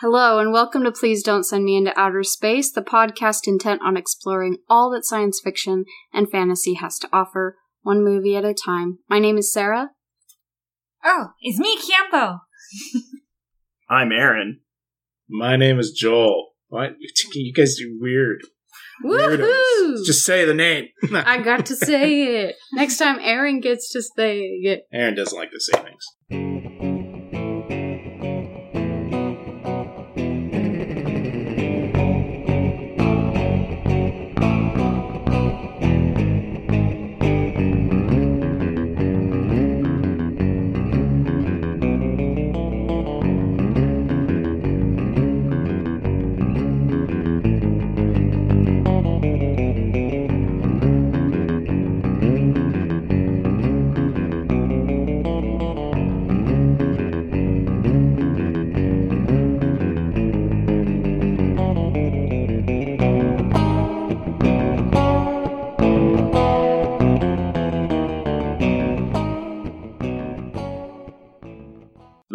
Hello, and welcome to Please Don't Send Me Into Outer Space, the podcast intent on exploring all that science fiction and fantasy has to offer, one movie at a time. My name is Sarah. Oh, it's me, Campo. I'm Aaron. My name is Joel. What? You guys are weird. Woohoo! Weirdos. Just say the name. I got to say it. Next time, Aaron gets to say it. Aaron doesn't like to say things.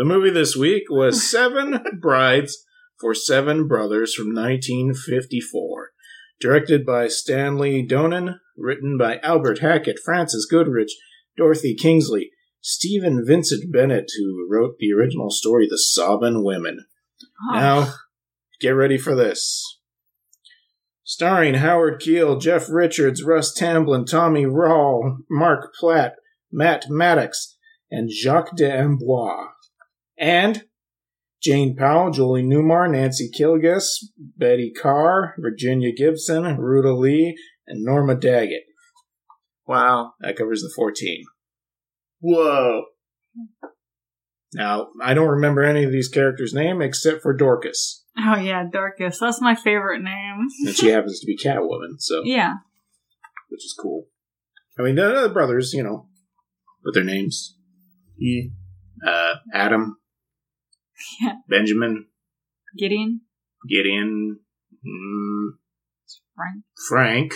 The movie this week was Seven Brides for Seven Brothers from 1954. Directed by Stanley Donen, written by Albert Hackett, Frances Goodrich, Dorothy Kingsley, Stephen Vincent Bennett, who wrote the original story, The Sobbin' Women. Oh, Now, get ready for this. Starring Howard Keel, Jeff Richards, Russ Tamblyn, Tommy Rall, Marc Platt, Matt Mattox, and Jacques d'Amboise. And Jane Powell, Julie Newmar, Nancy Kilgas, Betty Carr, Virginia Gibson, Ruta Lee, and Norma Doggett. Wow. That covers the 14. Whoa. Now, I don't remember any of these characters' name except for Dorcas. oh yeah, Dorcas. That's my favorite name. And she happens to be Catwoman, so Yeah. which is cool. I mean, the other brothers, you know, with their names. Yeah. Uh, Adam, Yeah. Benjamin, Gideon. Gideon, mm, Frank. Frank,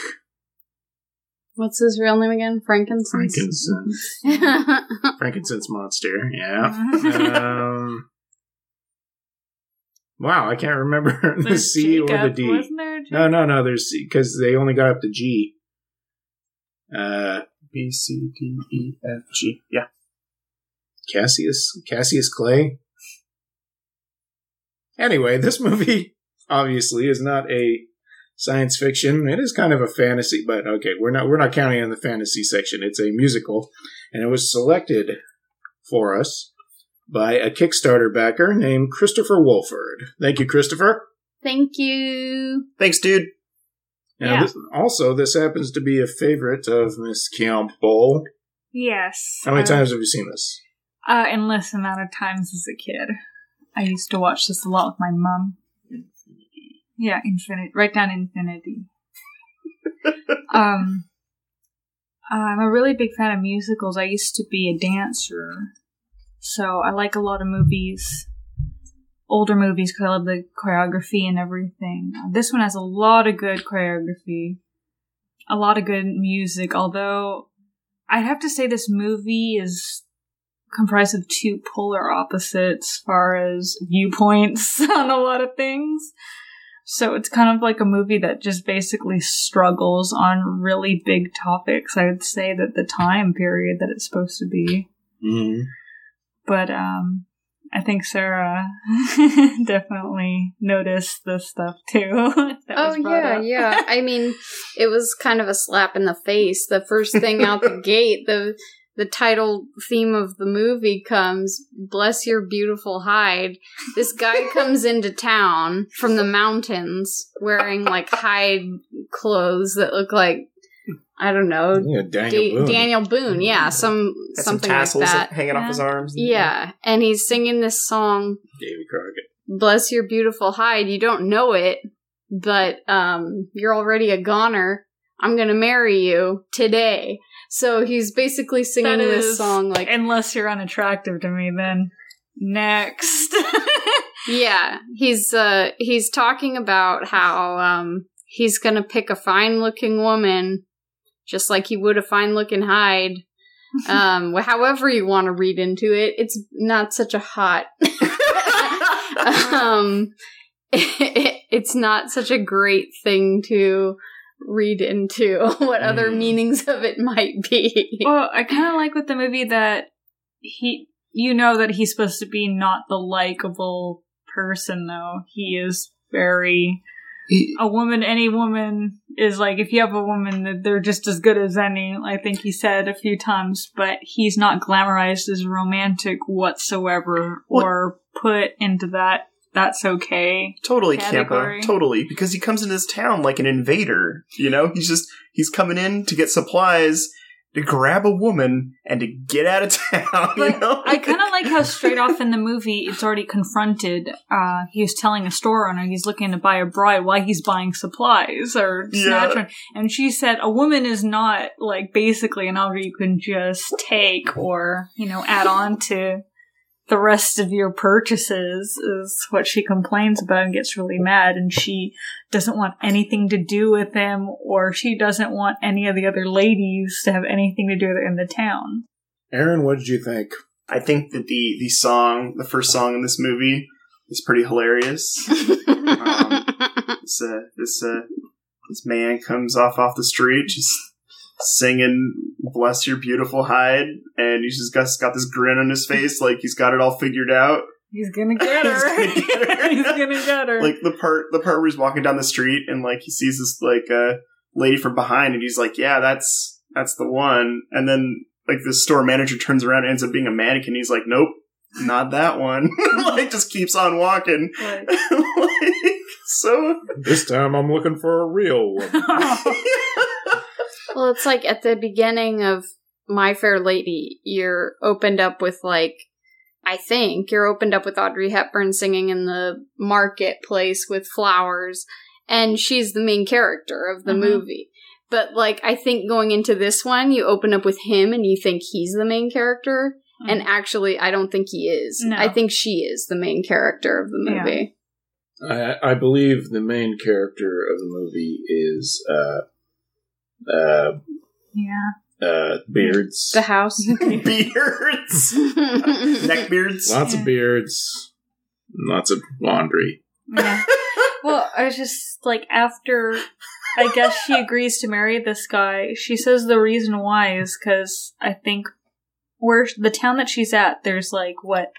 What's his real name again? Frankincense? Frankincense, Frankincense monster. Yeah. um, wow, I can't remember the There's C or the Jacob, D. Wasn't there? Jacob? No, no, no. There's because they only got up to G. Uh, B, C, D, E, F, G. Yeah. Cassius Cassius Clay. Anyway, this movie obviously is not a science fiction. It is kind of a fantasy, but okay, we're not we're not counting on the fantasy section. It's a musical, and it was selected for us by a Kickstarter backer named Christopher Wolford. Thank you, Christopher. Thank you. Thanks, dude. Now, Yeah. this, also, this happens to be a favorite of Miss Campbell. Yes. How many Uh, times have you seen this? Uh, endless amount of times as a kid. I used to watch this a lot with my mom. Yeah, infinite. Write down infinity. um, I'm a really big fan of musicals. I used to be a dancer, so I like a lot of movies, older movies, because I love the choreography and everything. Uh, this one has a lot of good choreography, a lot of good music. Although I'd have to say this movie is comprised of two polar opposites as far as viewpoints on a lot of things. So it's kind of like a movie that just basically struggles on really big topics. I would say that the time period that it's supposed to be. Mm-hmm. But um I think Sarah definitely noticed this stuff too. that Oh was yeah, up. yeah. I mean, it was kind of a slap in the face. The first thing out the gate, the the title theme of the movie comes, "Bless your beautiful hide." This guy comes into town from the mountains wearing like hide clothes that look like I don't know, Yeah, Daniel Da- Boone. Daniel Boone. Yeah, some Got some something like that. hanging off his arms. Yeah, and he's singing this song Davy Crockett. bless your beautiful hide you don't know it but um you're already a goner i'm gonna marry you today so he's basically singing That this is- song like Unless you're unattractive to me, then next. yeah he's uh he's talking about how um he's gonna pick a fine looking woman just like he would a fine looking hide um, however you want to read into it, it's not such a hot. um, it it's not such a great thing to read into what other Mm. meanings of it might be. Well, I kind of like with the movie that he, you know, that he's supposed to be not the likable person, though. He is very. A woman, any woman is like, if you have a woman, they're just as good as any. I think he said a few times, but he's not glamorized as romantic whatsoever What- or put into that. That's okay. Totally, Category. Campa. Totally, because he comes into this town like an invader. You know, he's just he's coming in to get supplies, to grab a woman, and to get out of town. you know, I kind of like how straight off in the movie it's already confronted. Uh, he's telling a store owner he's looking to buy a bride while he's buying supplies or snatch one. And she said, "A woman is not like basically an object you can just take or you know add on to." The rest of your purchases is what she complains about and gets really mad, and she doesn't want anything to do with him, or she doesn't want any of the other ladies to have anything to do with it in the town. Aaron, what did you think? I think that the the song, the first song in this movie, is pretty hilarious. this uh, this uh, this man comes off off the street just singing "Bless Your Beautiful Hide," and he's just got got this grin on his face, like he's got it all figured out. He's gonna get He's her. gonna get her. He's gonna get her. Like the part the part where he's walking down the street and like he sees this like uh, lady from behind, and he's like, "Yeah, that's that's the one," and then. Like the store manager turns around and ends up being a mannequin. He's like, "Nope, not that one." like just keeps on walking. Like, like, so This time I'm looking for a real woman. Well, it's like at the beginning of My Fair Lady, you're opened up with like, I think you're opened up with Audrey Hepburn singing in the marketplace with flowers, and she's the main character of the Mhm. movie. But like, I think going into this one, you open up with him and you think he's the main character. And actually, I don't think he is. No. I think she is the main character of the Yeah. movie. I, I believe the main character of the movie is uh, uh, yeah. uh, beards. The house. beards, neck beards. Lots Yeah. of beards. Lots of laundry. Yeah. well, I was just like, after I guess she agrees to marry this guy, she says the reason why is because I think where the town that she's at, there's like, what,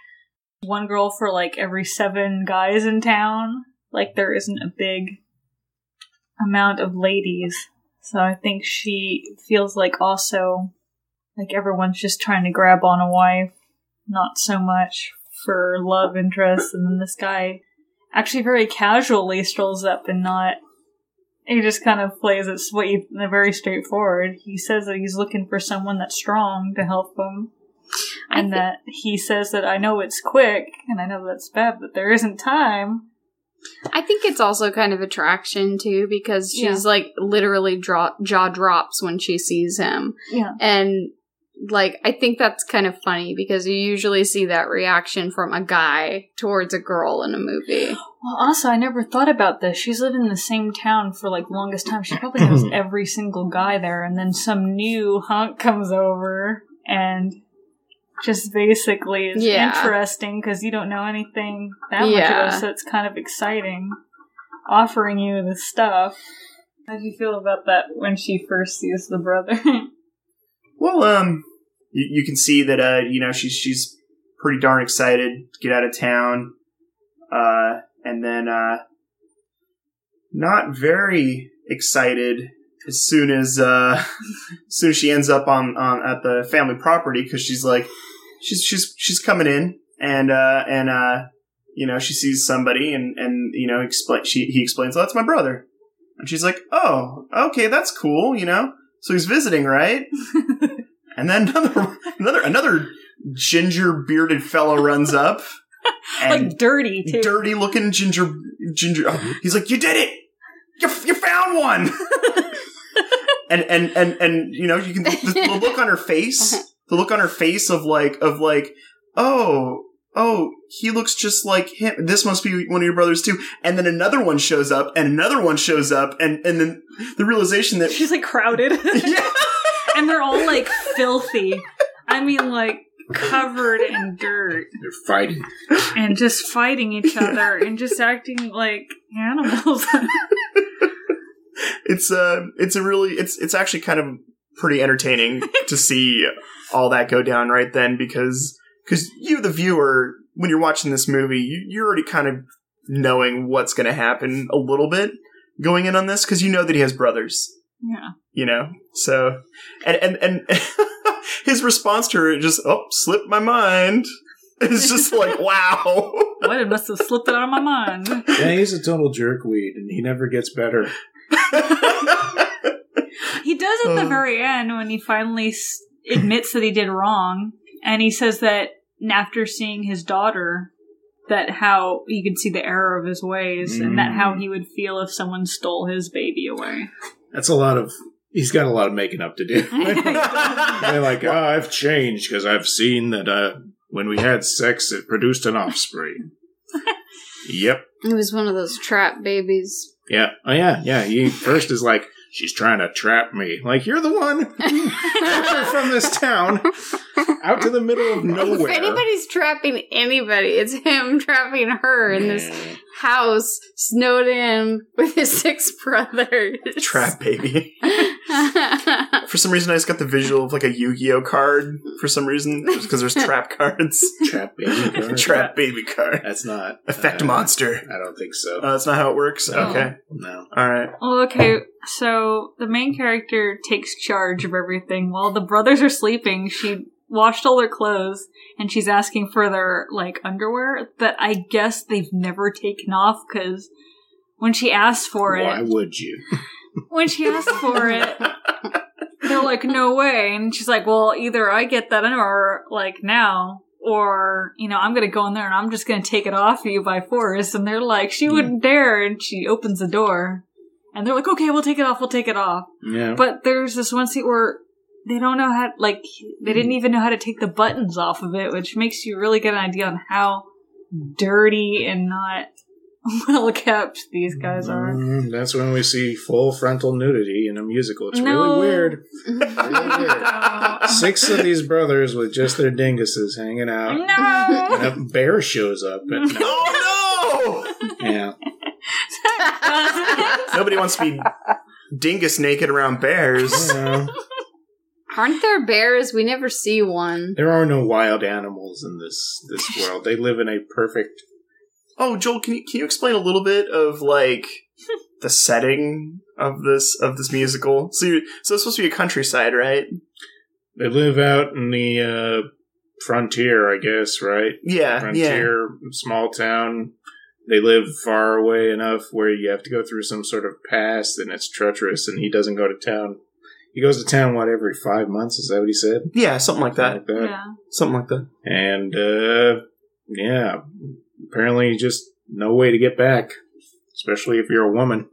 one girl for like every seven guys in town? Like, there isn't a big amount of ladies. So I think she feels like also, like, everyone's just trying to grab on a wife, not so much for love interest, and then this guy actually very casually strolls up and not he just kind of plays it sweet and very straightforward. He says that he's looking for someone that's strong to help him. And that he says that i know it's quick and i know that's bad but there isn't time I think it's also kind of attraction too because she's like literally draw- jaw drops when she sees him. yeah And like I think that's kind of funny because you usually see that reaction from a guy towards a girl in a movie. well also i never thought about this she's lived in the same town for like longest time she probably knows every single guy there and then some new hunk comes over and just basically is Yeah. interesting because you don't know anything that much Yeah. about so it's kind of exciting offering you the stuff. How do you feel about that when she first sees the brother? Well, um, you, you can see that uh, you know she's she's pretty darn excited to get out of town, uh, and then uh, not very excited as soon as uh, as soon as she ends up on on at the family property because she's like she's she's she's coming in and uh and uh you know she sees somebody and and you know explain she he explains oh, that's my brother. And she's like oh okay that's cool you know? So he's visiting right? And then another another another ginger bearded fellow runs up like dirty too. dirty looking ginger ginger oh, he's like you did it! You, you found one and and and and you know you can the, the look on her face the look on her face of like of like oh oh he looks just like him this must be one of your brothers too and then another one shows up and another one shows up and and then the realization that She's like crowded, yeah and they're all like filthy. I mean, like covered in dirt They're fighting. and just fighting each other and just acting like animals. It's uh it's a really it's it's actually kind of pretty entertaining to see all that go down right then because because you the viewer when you're watching this movie you, you're already kind of knowing what's going to happen a little bit going in on this because you know that he has brothers yeah. you know so and and and his response to her is just oh slipped my mind it's just like wow What? It must have slipped out of my mind. Yeah, he's a total jerkweed, and he never gets better. He does at the Uh. very end when he finally s- admits that he did wrong, and he says that after seeing his daughter, that how he could see the error of his ways, and that how he would feel if someone stole his baby away. That's a lot of. He's got a lot of making up to do. They're like, oh, I've changed because I've seen that uh, when we had sex, it produced an offspring. yep. It was one of those trap babies. Yeah. Oh, yeah. Yeah. He first is like, she's trying to trap me. Like, you're the one from this town out to the middle of nowhere. If anybody's trapping anybody, it's him trapping her in this house, snowed in with his six brothers. trap baby for some reason i just got the visual of like a yu-gi-oh card for some reason because there's trap cards Trap baby. card. trap baby card That's not. effect uh, monster I don't think so. oh that's not how it works No. okay no. all right Well, okay, so the main character takes charge of everything while the brothers are sleeping. She washed all their clothes and she's asking for their like underwear that I guess they've never taken off because when she asked for Why it, Why would you? When she asked for it, they're like, "No way!" And she's like, "Well, either I get that or like now." Or, you know, I'm gonna go in there and I'm just gonna take it off you by force. And they're like, she wouldn't dare. And she opens the door. And they're like, okay, we'll take it off, we'll take it off. Yeah. But there's this one scene where they don't know how, like, they didn't even know how to take the buttons off of it, which makes you really get an idea on how dirty and not well kept these guys are. Mm, that's when we see full frontal nudity in a musical. It's No. really weird. Really weird. Six of these brothers with just their dinguses hanging out. no! And a bear shows up. And, oh no! yeah. nobody wants to be dingus naked around bears Yeah. Aren't there bears? We never see one. There are no wild animals in this this world. They live in a perfect. Oh joel can you, can you explain a little bit of like the setting of this of this musical so you so it's supposed to be a countryside right They live out in the uh, frontier, I guess. Right? yeah yeah Frontier, small town. They live far away enough where you have to go through some sort of pass, and it's treacherous. And he doesn't go to town. He goes to town what every five months? Is that what he said? yeah something like that Like that. yeah. something like that And uh, yeah, apparently just no way to get back, especially if you're a woman.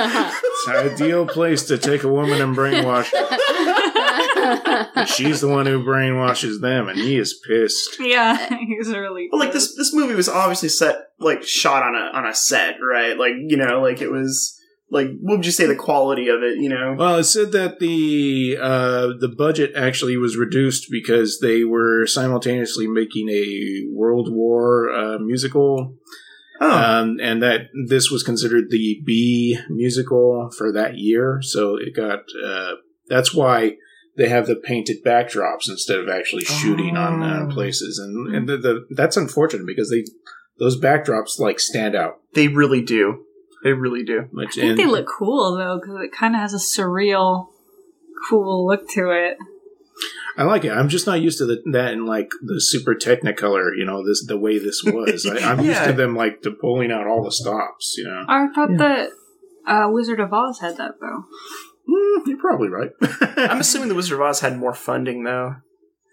It's an ideal place to take a woman and brainwash her. She's the one who brainwashes them, and he is pissed. Yeah, he's really. But like this this movie was obviously set like shot on a on a set, right? Like, you know, like it was like what would you say the quality of it, you know? Well, it said that the uh, the budget actually was reduced because they were simultaneously making a World War uh, musical, Oh. um, and that this was considered the B musical for that year. So it got uh, that's why they have the painted backdrops instead of actually shooting on uh, Oh. places, and and the, the, that's unfortunate because they those backdrops like stand out. they really do. They really do. Which, I think and- they look cool though, because it kind of has a surreal, cool look to it. I like it. I'm just not used to the, that in like the super Technicolor. You know, this the way this was. I, I'm used to them like to pulling out all the stops. You know, I thought that uh, Wizard of Oz had that though. Mm, you're probably right. I'm assuming the Wizard of Oz had more funding though.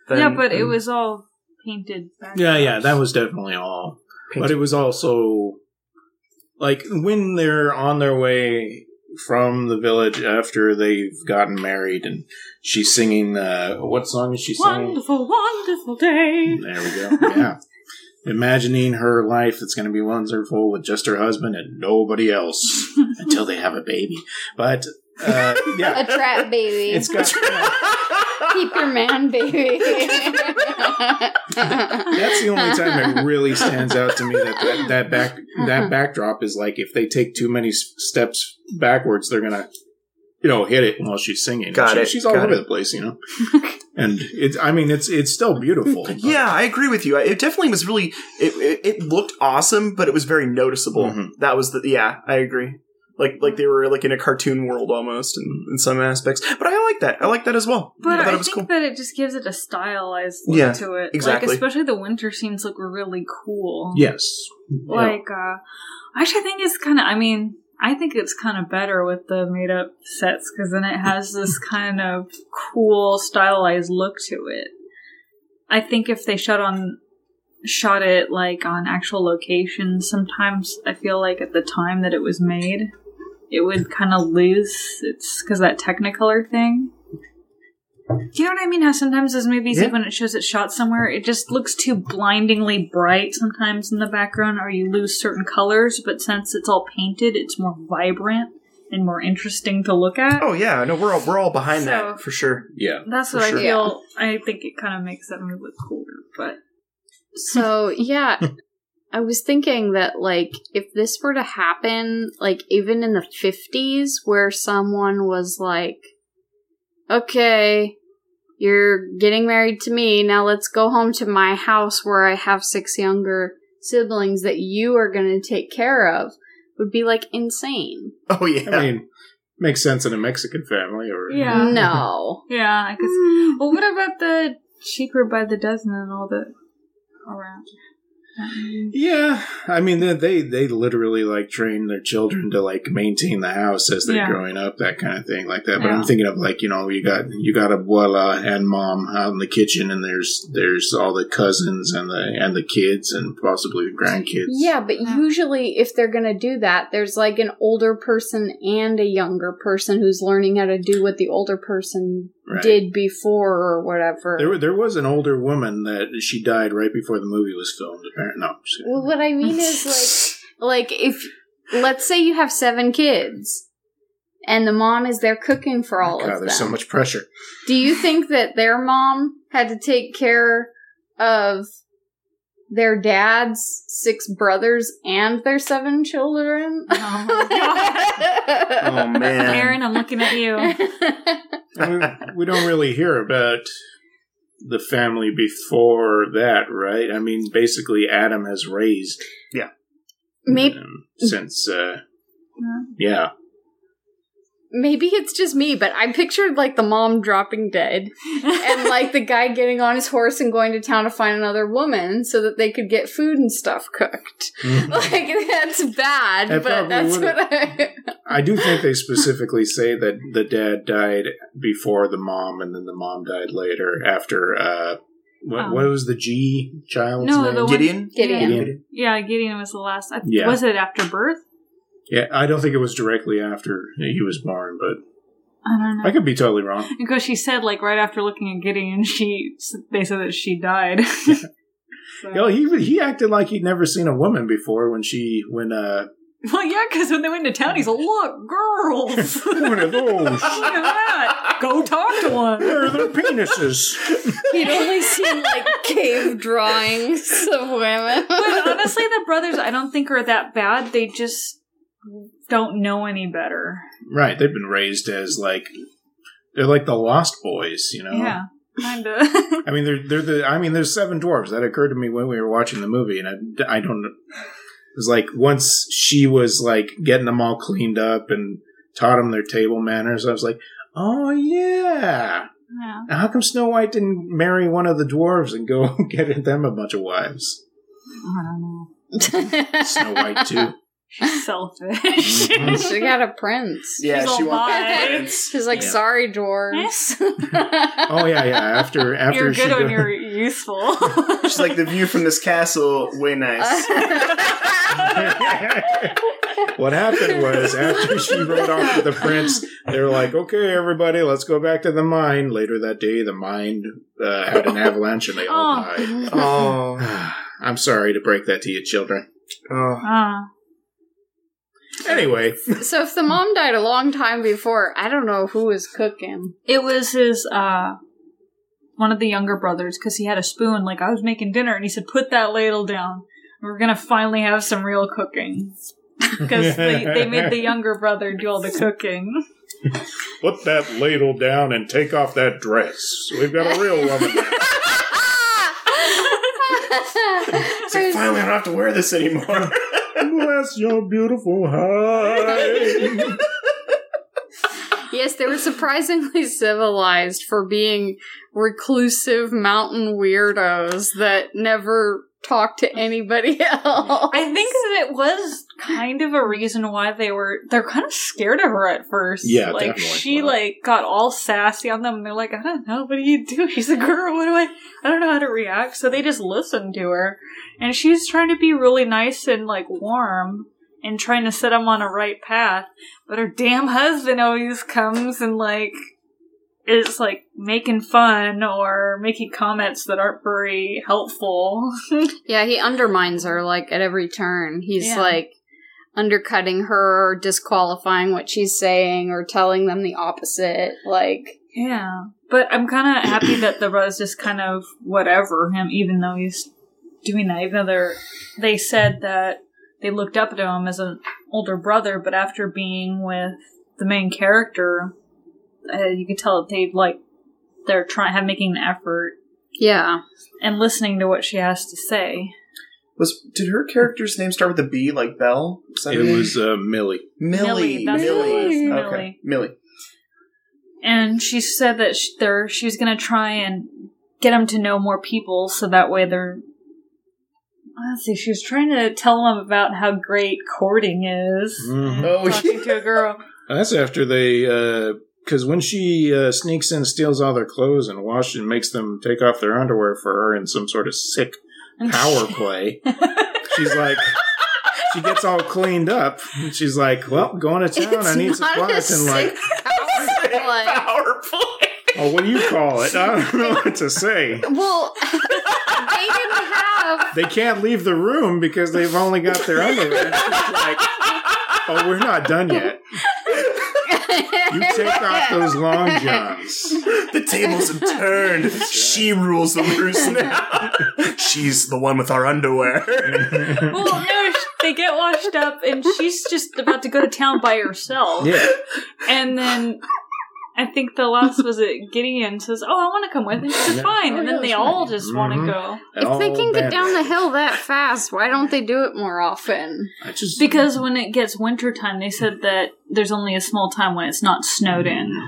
than- yeah, but it was all painted. yeah, yeah, that was definitely all. painted. But it was also like when they're on their way from the village after they've gotten married, and she's singing. Uh, what song is she singing? wonderful, wonderful day. There we go. Yeah. Imagining her life that's going to be wonderful with just her husband and nobody else until they have a baby. But uh, a trap baby. it's got Keep your man, baby. That's the only time it really stands out to me that that, that back Uh-huh. that backdrop is like if they take too many steps backwards, they're gonna you know hit it while she's singing. Got She- it, She's all got over it. the place, you know. and it's I mean it's it's still beautiful. but- Yeah, I agree with you. It definitely was really. It, it, it looked awesome, but it was very noticeable. Mhm. That was the. Yeah, I agree. Like like they were like in a cartoon world almost in, in some aspects. But I like that. I like that as well. But I thought I, it was think cool. that it just gives it a stylized look Yeah, to it. exactly. Like especially the winter scenes look really cool. Yes. Yeah. Like uh actually I think it's kind of I mean I think it's kind of better with the made up sets because then it has this kind of cool stylized look to it. I think if they shot on shot it like on actual locations, sometimes I feel like at the time that it was made, it would kind of lose its because that Technicolor thing. You know what I mean? How sometimes those movies, Yeah. when it shows it shot somewhere, it just looks too blindingly bright sometimes in the background, or you lose certain colors. But since it's all painted, it's more vibrant and more interesting to look at. Oh yeah, no, we're all we're all behind So- that for sure. Yeah. That's what sure. I feel. I think it kind of makes that movie look cooler. But So yeah, I was thinking that like if this were to happen, like even in the fifties, where someone was like, "Okay, you're getting married to me. Now let's go home to my house where I have six younger siblings that you are going to take care of," would be like insane. Oh yeah. I mean, makes sense in a Mexican family or Yeah. No. yeah, because well, what about the cheaper by the dozen and all that around? Yeah, I mean they, they they literally like train their children to like maintain the house as they're Yeah. growing up, that kind of thing, like that. But Yeah. I'm thinking of like you know you got you got abuela and mom out in the kitchen, and there's there's all the cousins and the and the kids and possibly the grandkids. Yeah, but Yeah. usually if they're going to do that, there's like an older person and a younger person who's learning how to do what the older person Right. did before or whatever. There, there was an older woman that she died right before the movie was filmed. Apparently, no. I'm just well, what I mean is like, like if let's say you have seven kids, and the mom is there cooking for all God, of them. there's so much pressure. Do you think that their mom had to take care of their dad's six brothers and their seven children? Oh my God. Oh man. Aaron, I'm looking at you. I we don't really hear about the family before that, right? I mean, basically, Adam has raised Yeah. Maybe them since, uh, yeah. Maybe it's just me, but I pictured like the mom dropping dead and like the guy getting on his horse and going to town to find another woman so that they could get food and stuff cooked. Like that's bad, That but that's would've- what I I do think they specifically say that the dad died before the mom, and then the mom died later after. Uh, what, Um, what was the G child's no, name? the one- Gideon. Gideon. Gideon. Yeah, Gideon was the last. I, Yeah. Was it after birth? Yeah, I don't think it was directly after he was born, but I don't know. I could be totally wrong. Because she said, like, right after looking at Gideon, she they said that she died. So- You know, he he acted like he'd never seen a woman before when she when uh well, yeah, because when they went to town, he's like, "Look, girls, one of those look at that. Go talk to one." where are their penises? He'd only seen like cave drawings of women. But honestly, the brothers, I don't think are that bad. They just don't know any better. Right, they've been raised as like they're like the Lost Boys, you know. Yeah, kind of. I mean, they're they're the. I mean, there's seven dwarves. That occurred to me when we were watching the movie, and I, I don't. know. It was like once she was like getting them all cleaned up and taught them their table manners. I was like, oh yeah. yeah. Now, how come Snow White didn't marry one of the dwarves and go get them a bunch of wives? I don't know. Snow White too. She's selfish. She got a prince. Yeah, She's she all wants bi. friends. She's like, Yeah. sorry, dwarves. Oh yeah, yeah. After after you're she good go- when you're useful. She's like the view from this castle, way nice. what happened was after she rode off with the prince, they were like, "Okay, everybody, let's go back to the mine." Later that day, the mine uh, had an avalanche and they all Oh. died. oh, I'm sorry to break that to you, children. oh. Ah. Anyway, so if the mom died a long time before, I don't know who was cooking. It was his uh one of the younger brothers because he had a spoon. Like I was making dinner, and he said, "Put that ladle down. We're gonna finally have some real cooking." Because they, they made the younger brother do all the cooking. Put that ladle down and take off that dress. We've got a real woman now. It's like, finally, I don't have to wear this anymore. Bless your beautiful hide. yes, they were surprisingly civilized for being reclusive mountain weirdos that never talk to mm. anybody else. I think that it was kind of a reason why they were they're kind of scared of her at first. Yeah, like definitely. she like got all sassy on them and they're like, I don't know, what do you do? She's a girl, what do I I don't know how to react. So they just listened to her. And she's trying to be really nice and like warm and trying to set them on a right path. But her damn husband always comes and like is like making fun or making comments that aren't very helpful. yeah, he undermines her like at every turn. He's Yeah. like undercutting her or disqualifying what she's saying or telling them the opposite. Like Yeah, but I'm kind of happy that the Rose just kind of whatever him, even though he's doing that. Even though they're, they said that they looked up to him as an older brother, but after being with the main character, uh, you could tell that they like they're trying have making an effort yeah. and listening to what she has to say. Was did her character's name start with a B, like Belle? Was that It name? was uh, Millie. Millie. Millie, that's what it was, Okay, Millie. Millie. And she said that she, they're, she was going to try and get them to know more people so that way they're. Let's see, she was trying to tell them about how great courting is. Mhm. Oh, Talking to a girl. That's after they, because when she uh, sneaks in, steals all their clothes, and washes and makes them take off their underwear for her in some sort of sick power play, she's like, she gets all cleaned up, and she's like, "Well, going to town. I need supplies." And like, power play. Oh, what do you call it? I don't know what to say. Well, they didn't have. They can't leave the room because they've only got their underwear. She's like, "Oh, we're not done yet. You take off those long johns." The tables have turned. She rules the roost now. She's the one with our underwear. Well, no, they get washed up, and she's just about to go to town by herself. Yeah. And then I think the last was it Gideon says, "Oh, I want to come with," and she says, "Fine." Oh, and yeah, then they that's all right. just want to mm-hmm. go If they All can get down the hill that fast, why don't they do it more often? I just because when it gets wintertime, they said that there's only a small time when it's not snowed in. Mm-hmm.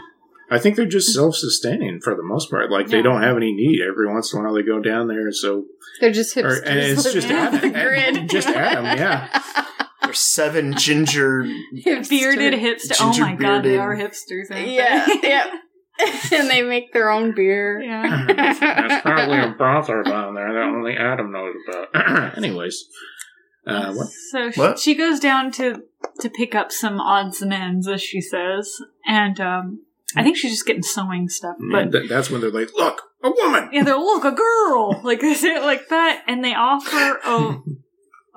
I think they're just self-sustaining for the most part. Like they don't have any need. Every once in a while they go down there. So They're just or, and it's just living off Adam, the grid. just Adam. Yeah. There's seven ginger. Hipster. Bearded hipster. Oh my god, they are hipsters. Aren't Yeah, they? yeah. and they make their own beer. yeah. That's probably a brothel down there that only Adam knows about. Anyways, uh, what? So she, What? she goes down to to pick up some odds and ends, as she says, and um, I think she's just getting sewing stuff. But Th- that's when they're like, "Look, a woman." yeah, they're look a girl, like they say it like that, and they offer a.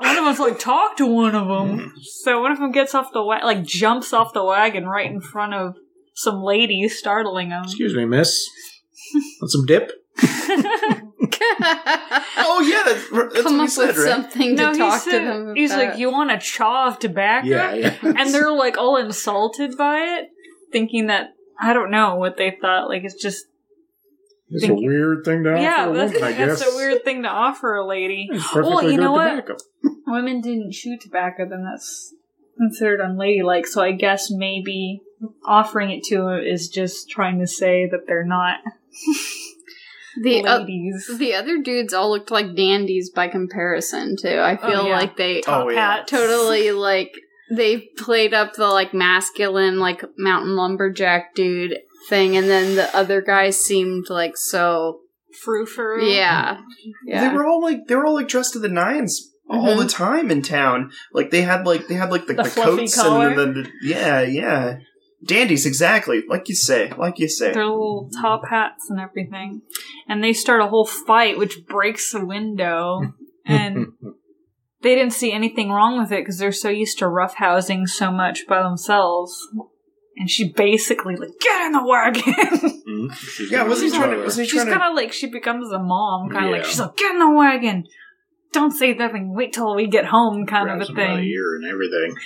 One of them's like talk to one of them. Mm-hmm. So one of them gets off the wa- like jumps off the wagon right in front of some ladies, startling them. Excuse me, miss. Want some dip? Oh yeah, that's, that's Come what he up said, with right? something to no, he talk to said- them. he's about. like, "You want a chaw of tobacco?" Yeah, yeah. and they're like all insulted by it, thinking that I don't know what they thought. Like it's just It's a you. weird thing to offer yeah, a that's, woman, I guess. that's a weird thing to offer a lady. Perfectly Well, you good know what? tobacco. Women didn't chew tobacco, then that's considered unladylike. So I guess maybe offering it to her is just trying to say that they're not the uh, ladies. the other dudes all looked like dandies by comparison too. I feel Oh, yeah. like they Top Oh, yeah. hats. totally like they played up the like masculine like mountain lumberjack dude thing, and then the other guys seemed like so frou frou. yeah yeah. They were all like they were all like dressed to the nines all the mhm. time in town. Like they had like they had like the, The the, coats collar? and the, the, the yeah yeah dandies exactly like you say like you say. Their little top hats and everything. And they start a whole fight, which breaks the window. And they didn't see anything wrong with it because they're so used to roughhousing so much by themselves. And she basically like get in the wagon. Mhm. She's Yeah, wasn't he be trying to? Wasn't he she's kind of like she becomes a mom, kind of like she's like get in the wagon. Don't say nothing. Wait till we get home, kind Grabs of a him by the thing. ear and everything.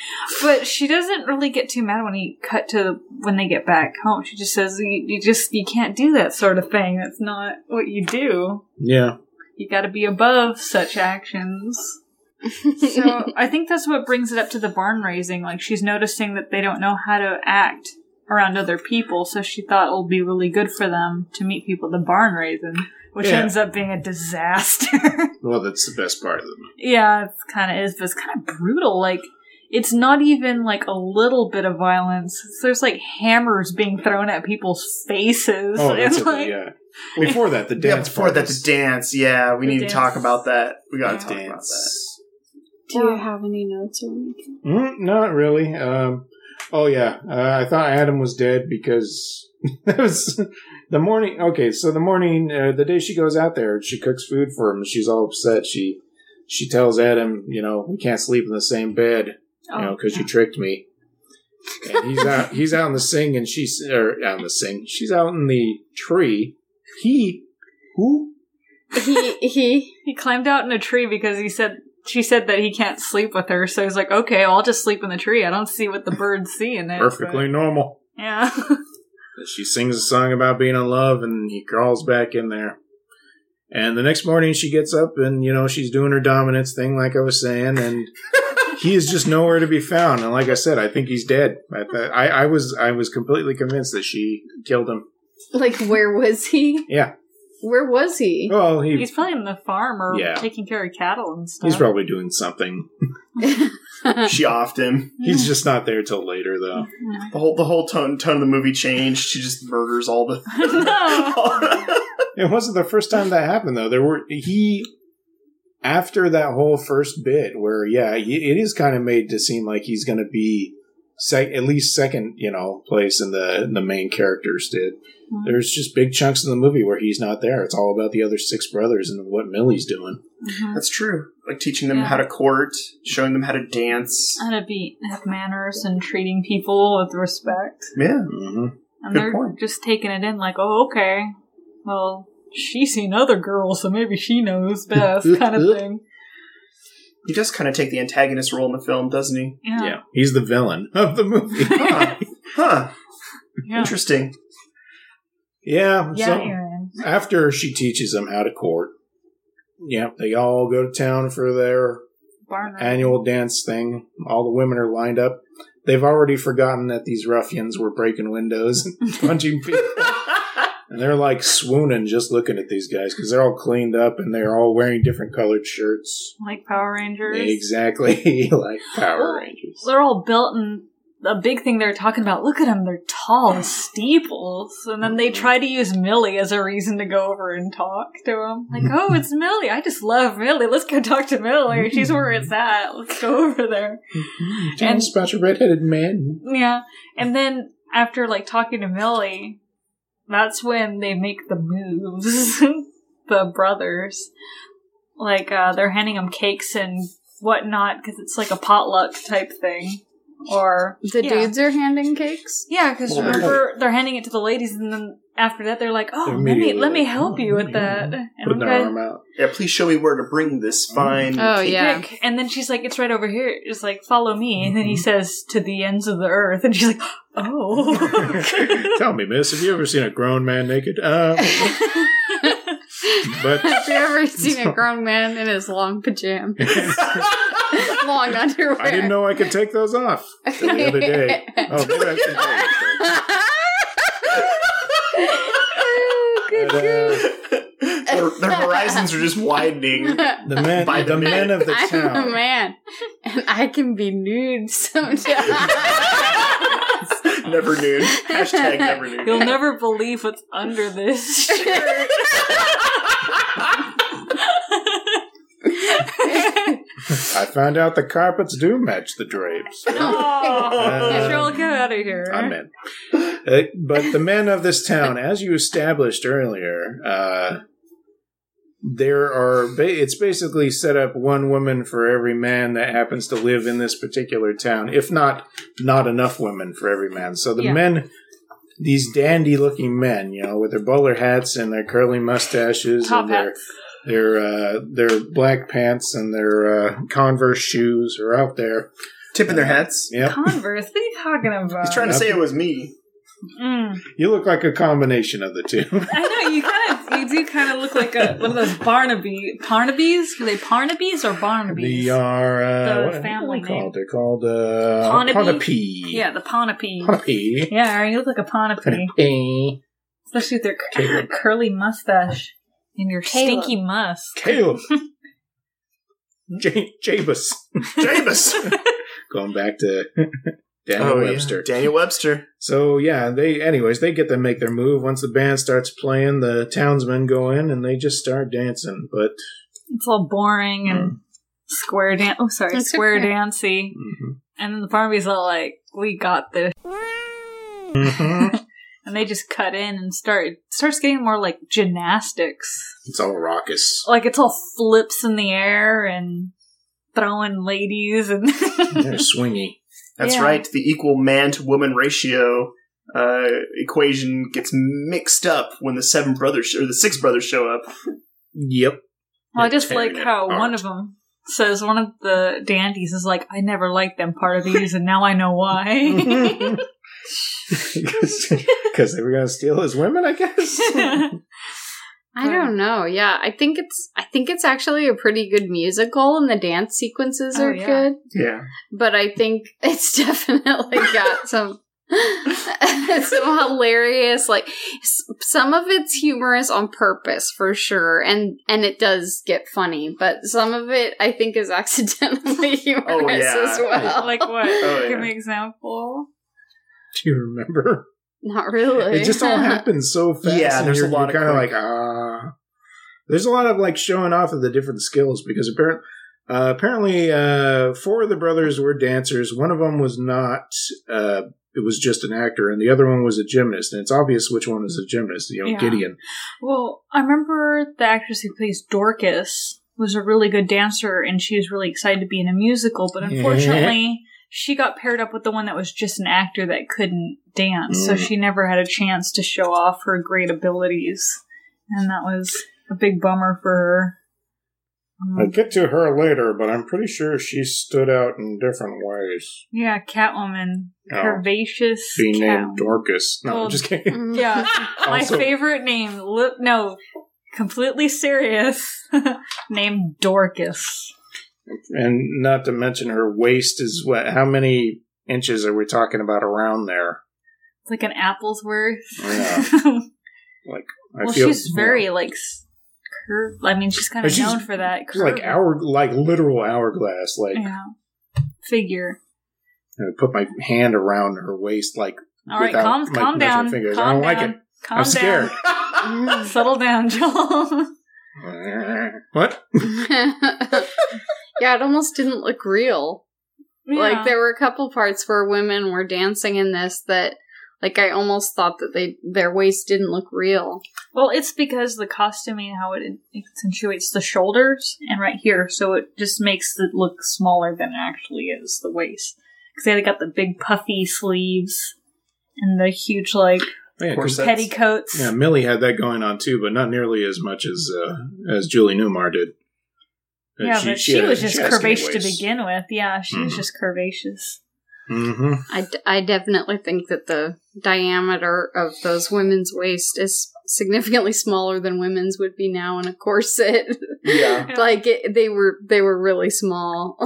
But she doesn't really get too mad when he cut to when they get back home. She just says, "You, you just you can't do that sort of thing. That's not what you do. Yeah. You got to be above such actions." So I think that's what brings it up to the barn raising. Like she's noticing that they don't know how to act around other people, so she thought it would be really good for them to meet people at the barn raising, which Yeah. ends up being a disaster. Well, that's the best part of the movie. yeah, it kind of is, but it's kind of brutal. Like it's not even like a little bit of violence. There's like hammers being thrown at people's faces. Oh, that's and, it. like, yeah. Before that, the Yeah, dance. before part that, is- the dance. Yeah, we The need dance. to talk about that. We got to Yeah. talk about that. Do you have any notes or anything? Mm, not really. Um, oh yeah, uh, I thought Adam was dead because that was the morning. Okay, so the morning, uh, the day she goes out there, she cooks food for him. She's all upset. She she tells Adam, you know, we can't sleep in the same bed, you know, oh, because you tricked me. And he's out. He's out in the sing, and she's or out in the sing. She's out in the tree. He who? He he he climbed out in a tree because he said she said that he can't sleep with her. So he's like, okay, well, I'll just sleep in the tree. I don't see what the birds see in it. Perfectly normal. yeah. She sings a song about being in love, and he crawls back in there. And the next morning, she gets up, and you know she's doing her dominance thing, like I was saying, and he is just nowhere to be found. And like I said, I think he's dead. I, I, I was, I was completely convinced that she killed him. like where was he? Yeah. Where was he? Well, he, he's probably in the farm or Yeah. taking care of cattle and stuff. he's probably doing something. She offed him. He's just not there till later, though. Mm-hmm. The whole the whole tone tone of the movie changed. She just murders all the. no. It wasn't the first time that happened, though. There were he after that whole first bit where, yeah, he- it is kind of made to seem like he's going to be sec- at least second, you know, place in the the main characters did. Mhm. There's just big chunks in the movie where he's not there. It's all about the other six brothers and what Millie's doing. Mhm. That's true. Like teaching them Yeah. how to court, showing them how to dance. How to be have manners and treating people with respect. Yeah. hmm And Good they're point. just taking it in like, oh, okay. Well, she's seen other girls, so maybe she knows best, kind of thing. He does kind of take the antagonist role in the film, doesn't he? Yeah. Yeah, he's the villain of the movie. Huh. Huh. Yeah. Interesting. yeah. Yeah, so Aaron. after she teaches them how to court, yeah, they all go to town for their Barn raising. annual dance thing. All the women are lined up. They've already forgotten that these ruffians were breaking windows and punching people. And they're like swooning just looking at these guys because they're all cleaned up and they're all wearing different colored shirts. like Power Rangers. Exactly like Power Rangers. They're all built and a big thing they're talking about. Look at them; they're tall as steeples. And then they try to use Millie as a reason to go over and talk to him. Like, oh, it's Millie. I just love Millie. Let's go talk to Millie. She's where it's at. Let's go over there. Tell us about your redheaded man. Yeah. And then after like talking to Millie, that's when they make the moves. the brothers. Like uh they're handing them cakes and whatnot because it's like a potluck type thing. Or The Yeah. dudes are handing cakes. yeah, because Well, remember they're handing it to the ladies, and then after that they're like, "Oh, let me let me help "Oh, you with that." And Putting one their arm out. Yeah, please show me where to bring this fine. Oh, cake. yeah. And then she's like, "It's right over here." It's like, "Follow me." And then he says, "To the ends of the earth." And she's like, "Oh." Tell me, miss, have you ever seen a grown man naked? Uh, but Have you ever seen a grown man in his long pajamas? long underwear. I didn't know I could take those off till the other day. Oh, maybe I should Oh, good, But, good. uh, their, their horizons are just widening. the men, By the the men of the I'm town. a man, and I can be nude sometimes. never nude. Hashtag never nude. You'll never believe what's under this shirt. I found out the carpets do match the drapes. oh, get your get out of here. I meant. Uh, but the men of this town, as you established earlier, uh, there are ba- it's basically set up one woman for every man that happens to live in this particular town if not not enough women for every man so the Yeah. men these dandy looking men you know with their bowler hats and their curly mustaches Top and their hats. Their uh, their black pants and their uh, converse shoes are out there Tipping their hats. yep Converse. What are you talking about? He's trying to say it was me. Mm. you look like a combination of the two I know you kind of you do kind of look like a one of those Barnaby Parnabys. Are they Parnabys or Barnabys? they are uh, The what, family are they name. called they're called uh, Ponape? Ponape. yeah, the Ponapy. Ponape. Yeah, you look like a Ponapy, Ponape. especially with their cur- curly mustache and your Caleb. stinky musk. Caleb. J- Jabus. Jabus. Going back to Daniel Webster. Oh, Daniel Webster. So yeah, they anyways they get to make their move. Once the band starts playing, the townsmen go in and they just start dancing. But It's all boring and square dance. Oh, sorry, It's square okay. dancey. Mhm. And then the Barnaby's all like, "We got this," Mhm. And they just cut in and start it starts getting more like gymnastics. it's all raucous. Like it's all flips in the air and throwing ladies and They're swingy. That's Yeah. right. The equal man to woman ratio uh, equation gets mixed up when the seven brothers sh- or the six brothers show up. Yep. Well, I just like how apart. one of them says one of the dandies is like, "I never liked them part of these, and now I know why." Because they were going to steal his women, I guess. I don't know. Yeah, I think it's I think it's actually a pretty good musical and the dance sequences Oh, are yeah. good. Yeah. But I think it's definitely got some some hilarious like some of it's humorous on purpose for sure and and it does get funny, but some of it I think is accidentally oh, humorous Oh, yeah. as well. like what? Oh, Give yeah. me an example. Do you remember? Not really. It just all happens so fast. Yeah, and there's you're, a lot you're of kind of like ah. There's a lot of like showing off of the different skills because apparently, uh, apparently, uh, four of the brothers were dancers. One of them was not. Uh, it was just an actor, and the other one was a gymnast. And it's obvious which one is a gymnast. You know, Yeah. Gideon. Well, I remember the actress who plays Dorcas was a really good dancer, and she was really excited to be in a musical. But Yeah. Unfortunately, she got paired up with the one that was just an actor that couldn't dance, so Mm. she never had a chance to show off her great abilities, and that was a big bummer for her. Um, I'll get to her later, but I'm pretty sure she stood out in different ways. yeah, Catwoman, Oh. curvaceous. Being Cat- named Dorcas. No, Well, I'm just kidding. Mm. Yeah, my Also- favorite name. Li- no, completely serious. named Dorcas. And not to mention her waist is what? How many inches are we talking about around there? It's like an apple's worth. Yeah. Like I well, feel she's very like s- curved. I mean, she's kind of She's- known for that. She's like curve. hour, like literal hourglass. Like yeah figure. I put my hand around her waist, like All right, calm, my- calm down. fingers. Calm I don't down. like it. Calm I'm down. scared. Settle down, Joel. what? yeah, it almost didn't look real. Like there were a couple parts where women were dancing in this that like I almost thought that they their waist didn't look real. Well, it's because the costuming, how it accentuates the shoulders and right here, so it just makes it look smaller than it actually is, the waist. Because they got the big puffy sleeves and the huge, like, Yeah, 'cause- Corsets. petticoats. yeah, Millie had that going on too, but not nearly as much as uh, as Julie Newmar did. Yeah, but she, had a- was just had curvaceous to begin with. Yeah, she was Mhm. just curvaceous. Mhm. I, d- I definitely think that the diameter of those women's waist is significantly smaller than women's would be now in a corset. Yeah. like it, they were they were really small,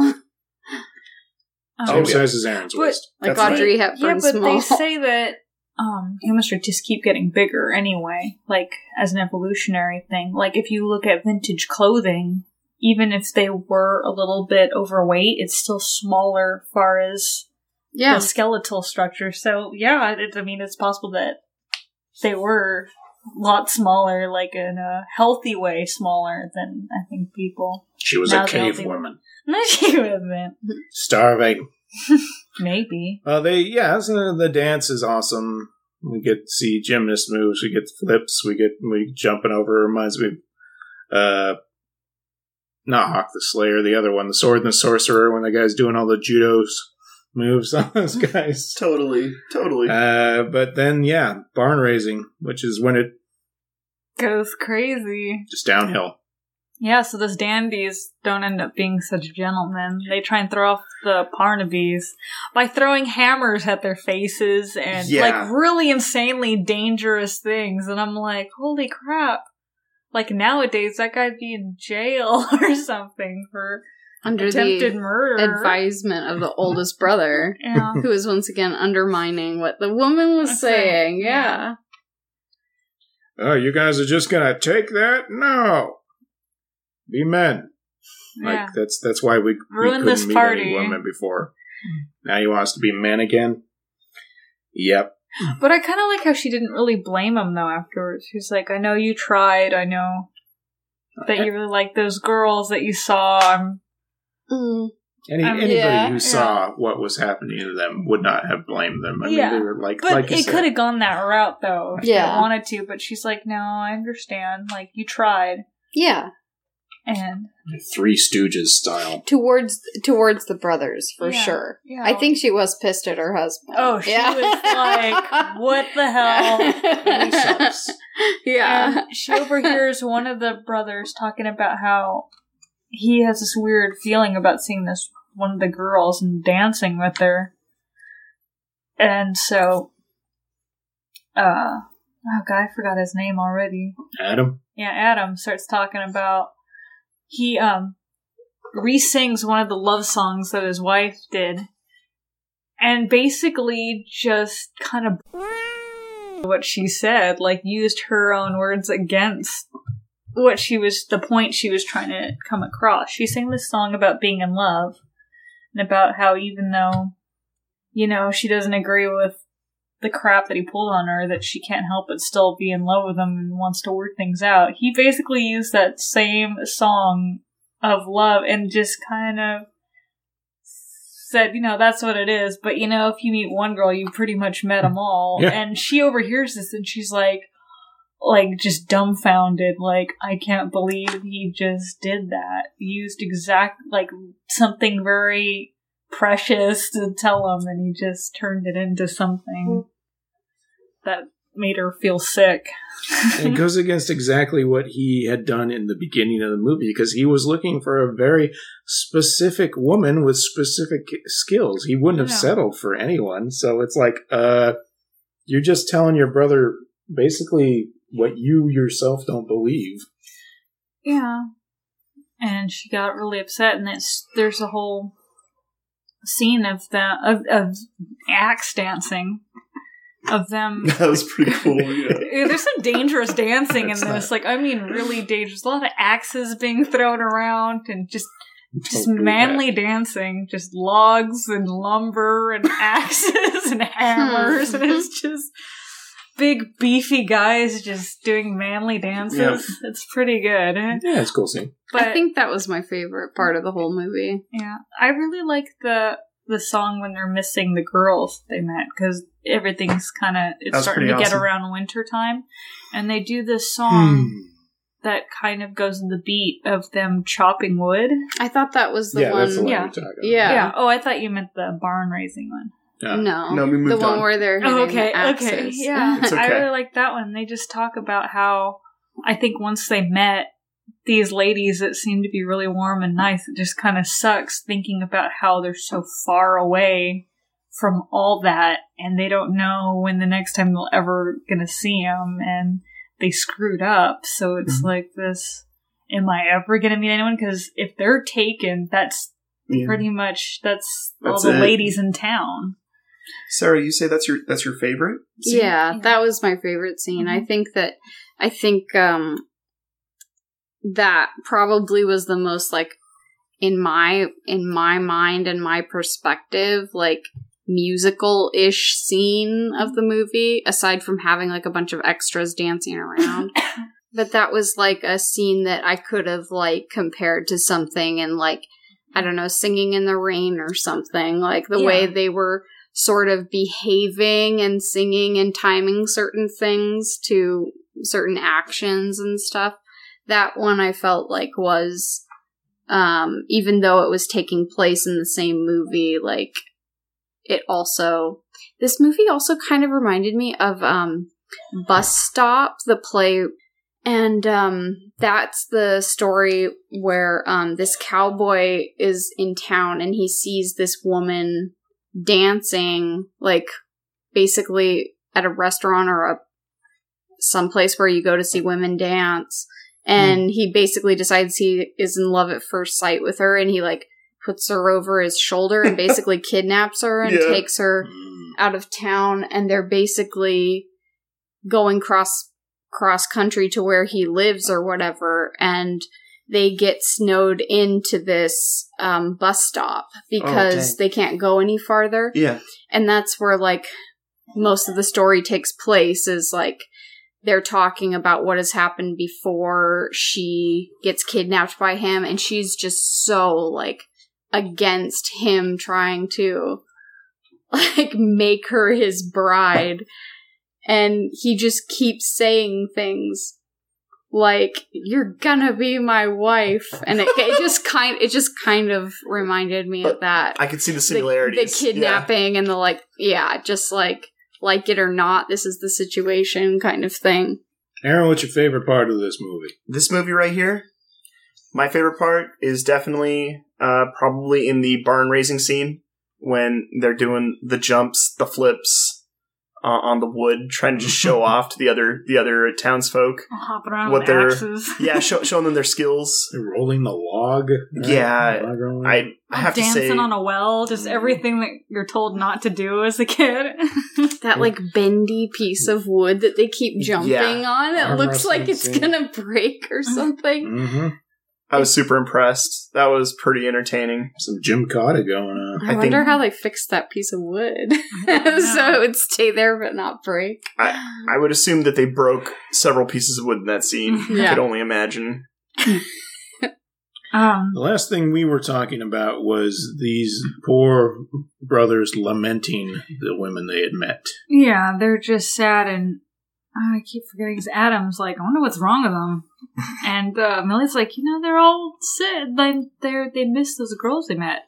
Um, Same Oh, yeah. size as Aaron's But- waist. like That's right. Audrey yeah, Hepburn but small. they say that um, humans should just keep getting bigger anyway, like as an evolutionary thing. Like if you look at vintage clothing, even if they were a little bit overweight, it's still smaller far as yeah, the skeletal structure. So yeah, it, I mean, it's possible that they were a lot smaller, like in a healthy way, smaller than I think people. She was Now a cave woman, No, she wasn't. starving. Maybe. Uh, they yeah, so the dance is awesome. We get to see gymnast moves. We get flips. We get we jumping over. Reminds me uh, not Hawk the Slayer, the other one, the Sword and the Sorcerer, when the guy's doing all the judo's moves on those guys. Totally, totally. Uh, but then, yeah, barn raising, which is when it Goes crazy. just downhill. Yeah, so those dandies don't end up being such gentlemen. They try and throw off the Parnabys by throwing hammers at their faces and Yeah. like really insanely dangerous things. And I'm like, holy crap. Like nowadays, that guy'd be in jail or something for Under attempted the murder. advisement of the oldest brother, Yeah. who is once again undermining what the woman was That's saying. yeah. Yeah. Oh, you guys are just gonna take that? No. Be men. Like yeah. that's that's why we, we Ruin couldn't this meet party. any women before. Now you want us to be men again? Yep. But I kind of like how she didn't really blame him though afterwards. She's like, I know you tried. I know that you really like those girls that you saw. I'm Mm. Any, Um, anybody yeah, who saw what was happening to them would not have blamed them. I Yeah. mean, they were like, But like it could have gone that route though. If Yeah. She wanted to, but she's like, no, I understand. Like you tried, Yeah. and Three Stooges style. Towards towards the brothers, for Yeah. sure. yeah, I think she was pissed at her husband. Oh, she was like, "What the hell?" He sucks. yeah. And she overhears one of the brothers talking about how he has this weird feeling about seeing this one of the girls and dancing with her. And so, uh, oh god, I forgot his name already. Adam. yeah, Adam starts talking about he um re-sings one of the love songs that his wife did, and basically just kind of what she said, like used her own words against what she was the point she was trying to come across. She sang this song about being in love and about how even though you know she doesn't agree with the crap that he pulled on her that she can't help but still be in love with him and wants to work things out. He basically used that same song of love and just kind of said, you know, that's what it is. But you know, if you meet one girl, you pretty much met them all. Yeah. And she overhears this and she's like, like just dumbfounded, like I can't believe he just did that. Used exact like something very precious to tell him, and he just turned it into something that made her feel sick. it goes against exactly what he had done in the beginning of the movie because he was looking for a very specific woman with specific skills. He wouldn't have Yeah. settled for anyone. So it's like, uh, you're just telling your brother basically what you yourself don't believe. Yeah. And she got really upset, and it's, there's a whole scene of that of, of axe dancing of them. that was pretty cool. Yeah. Yeah, There's some dangerous dancing in It's this. Like, I mean, really dangerous. A lot of axes being thrown around and just just Don't do manly dancing. Just logs and lumber and axes and hammers. Hmm. and it's just big, beefy guys just doing manly dances. Yeah. It's pretty good. Yeah, it's a cool scene. But I think that was my favorite part of the whole movie. Yeah, I really like the the song when they're missing the girls they met because everything's kind of it's That's starting to pretty get around winter time, and they do this song Hmm. that kind of goes in the beat of them chopping wood. I thought that was the yeah, one. that's the one yeah. you're about. Yeah. Oh, I thought you meant the barn raising one. Yeah. No, No, we the one on. where they're Oh, okay, axes. okay, yeah. It's I really like that one. They just talk about how I think once they met these ladies that seem to be really warm and nice, it just kind of sucks thinking about how they're so far away from all that, and they don't know when the next time they'll ever gonna see them, and they screwed up. So it's Mhm. like this. Am I ever gonna meet anyone? Because if they're taken, that's Yeah. pretty much that's, That's all the it. ladies in town. Sarah, you say that's your that's your favorite? scene? Yeah, Yeah. that was my favorite scene. I Mhm. think that I think um that probably was the most like in my in my mind and my perspective like musical-ish scene of the movie aside from having like a bunch of extras dancing around. but that was like a scene that I could have like compared to something and like I don't know, singing in the rain or something. Like the way they were sort of behaving and singing and timing certain things to certain actions and stuff. That one I felt like was um even though it was taking place in the same movie like it also this movie also kind of reminded me of um Bus Stop the play and um that's the story where um this cowboy is in town and he sees this woman dancing like basically at a restaurant or a someplace where you go to see women dance and he basically decides he is in love at first sight with her and he like puts her over his shoulder and basically kidnaps her and Yeah. takes her Mm. out of town and they're basically going cross cross country to where he lives or whatever and they get snowed into this um, bus stop because Okay. they can't go any farther Yeah. and that's where like most of the story takes place is like they're talking about what has happened before she gets kidnapped by him and she's just so like against him trying to like make her his bride. And he just keeps saying things like you're gonna be my wife. And it, it just kind it just kind of reminded me of that. I could see the the, similarities. the kidnapping and the like yeah just like like it or not this is the situation kind of thing Aaron, what's your favorite part of this movie? This movie right here, my favorite part is definitely uh, probably in the barn raising scene when they're doing the jumps, the flips uh, on the wood, trying to just show off to the other the other townsfolk. Hopping around What with they're- axes. Yeah, show, showing them their skills. They're rolling the log. Yeah, Log. I I have to dancing say, on a well, just everything that you're told not to do as a kid. that like bendy piece of wood that they keep jumping Yeah. on it Arm looks like it's scene. gonna break or something Mhm. I was super impressed. That was pretty entertaining. Some Jim Cotta going on. i, I wonder think- how they fixed that piece of wood so it would stay there but not break I I would assume that they broke several pieces of wood in that scene. yeah. I could only imagine. um, The last thing we were talking about was these poor brothers lamenting the women they had met. yeah, they're just sad, and oh, I keep forgetting. 'cause Adam's like, I wonder what's wrong with them. and uh, Millie's like, you know, they're all sad. Like they're they miss those girls they met.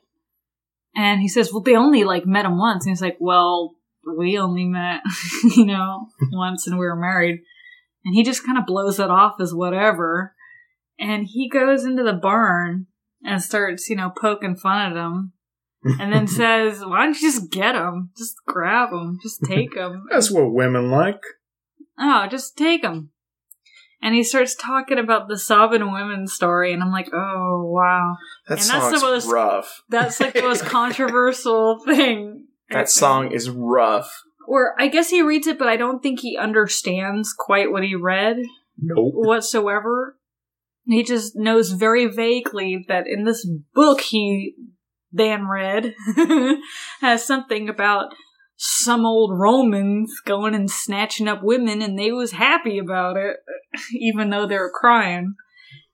And he says, well, they only like met him once. And he's like, well, we only met, you know, once, and we were married. And he just kind of blows it off as whatever. And he goes into the barn and starts, you know, poking fun at him. And then says, why don't you just get them? Just grab them. Just take them." That's what women like. Oh, just take him. And he starts talking about the sobbing women story. And I'm like, oh, wow. That And that's the most- rough. That's like the most controversial thing. That song is rough. Or I guess he reads it, but I don't think he understands quite what he read Nope. whatsoever. He just knows very vaguely that in this book he then read has something about some old Romans going and snatching up women and they was happy about it, even though they were crying.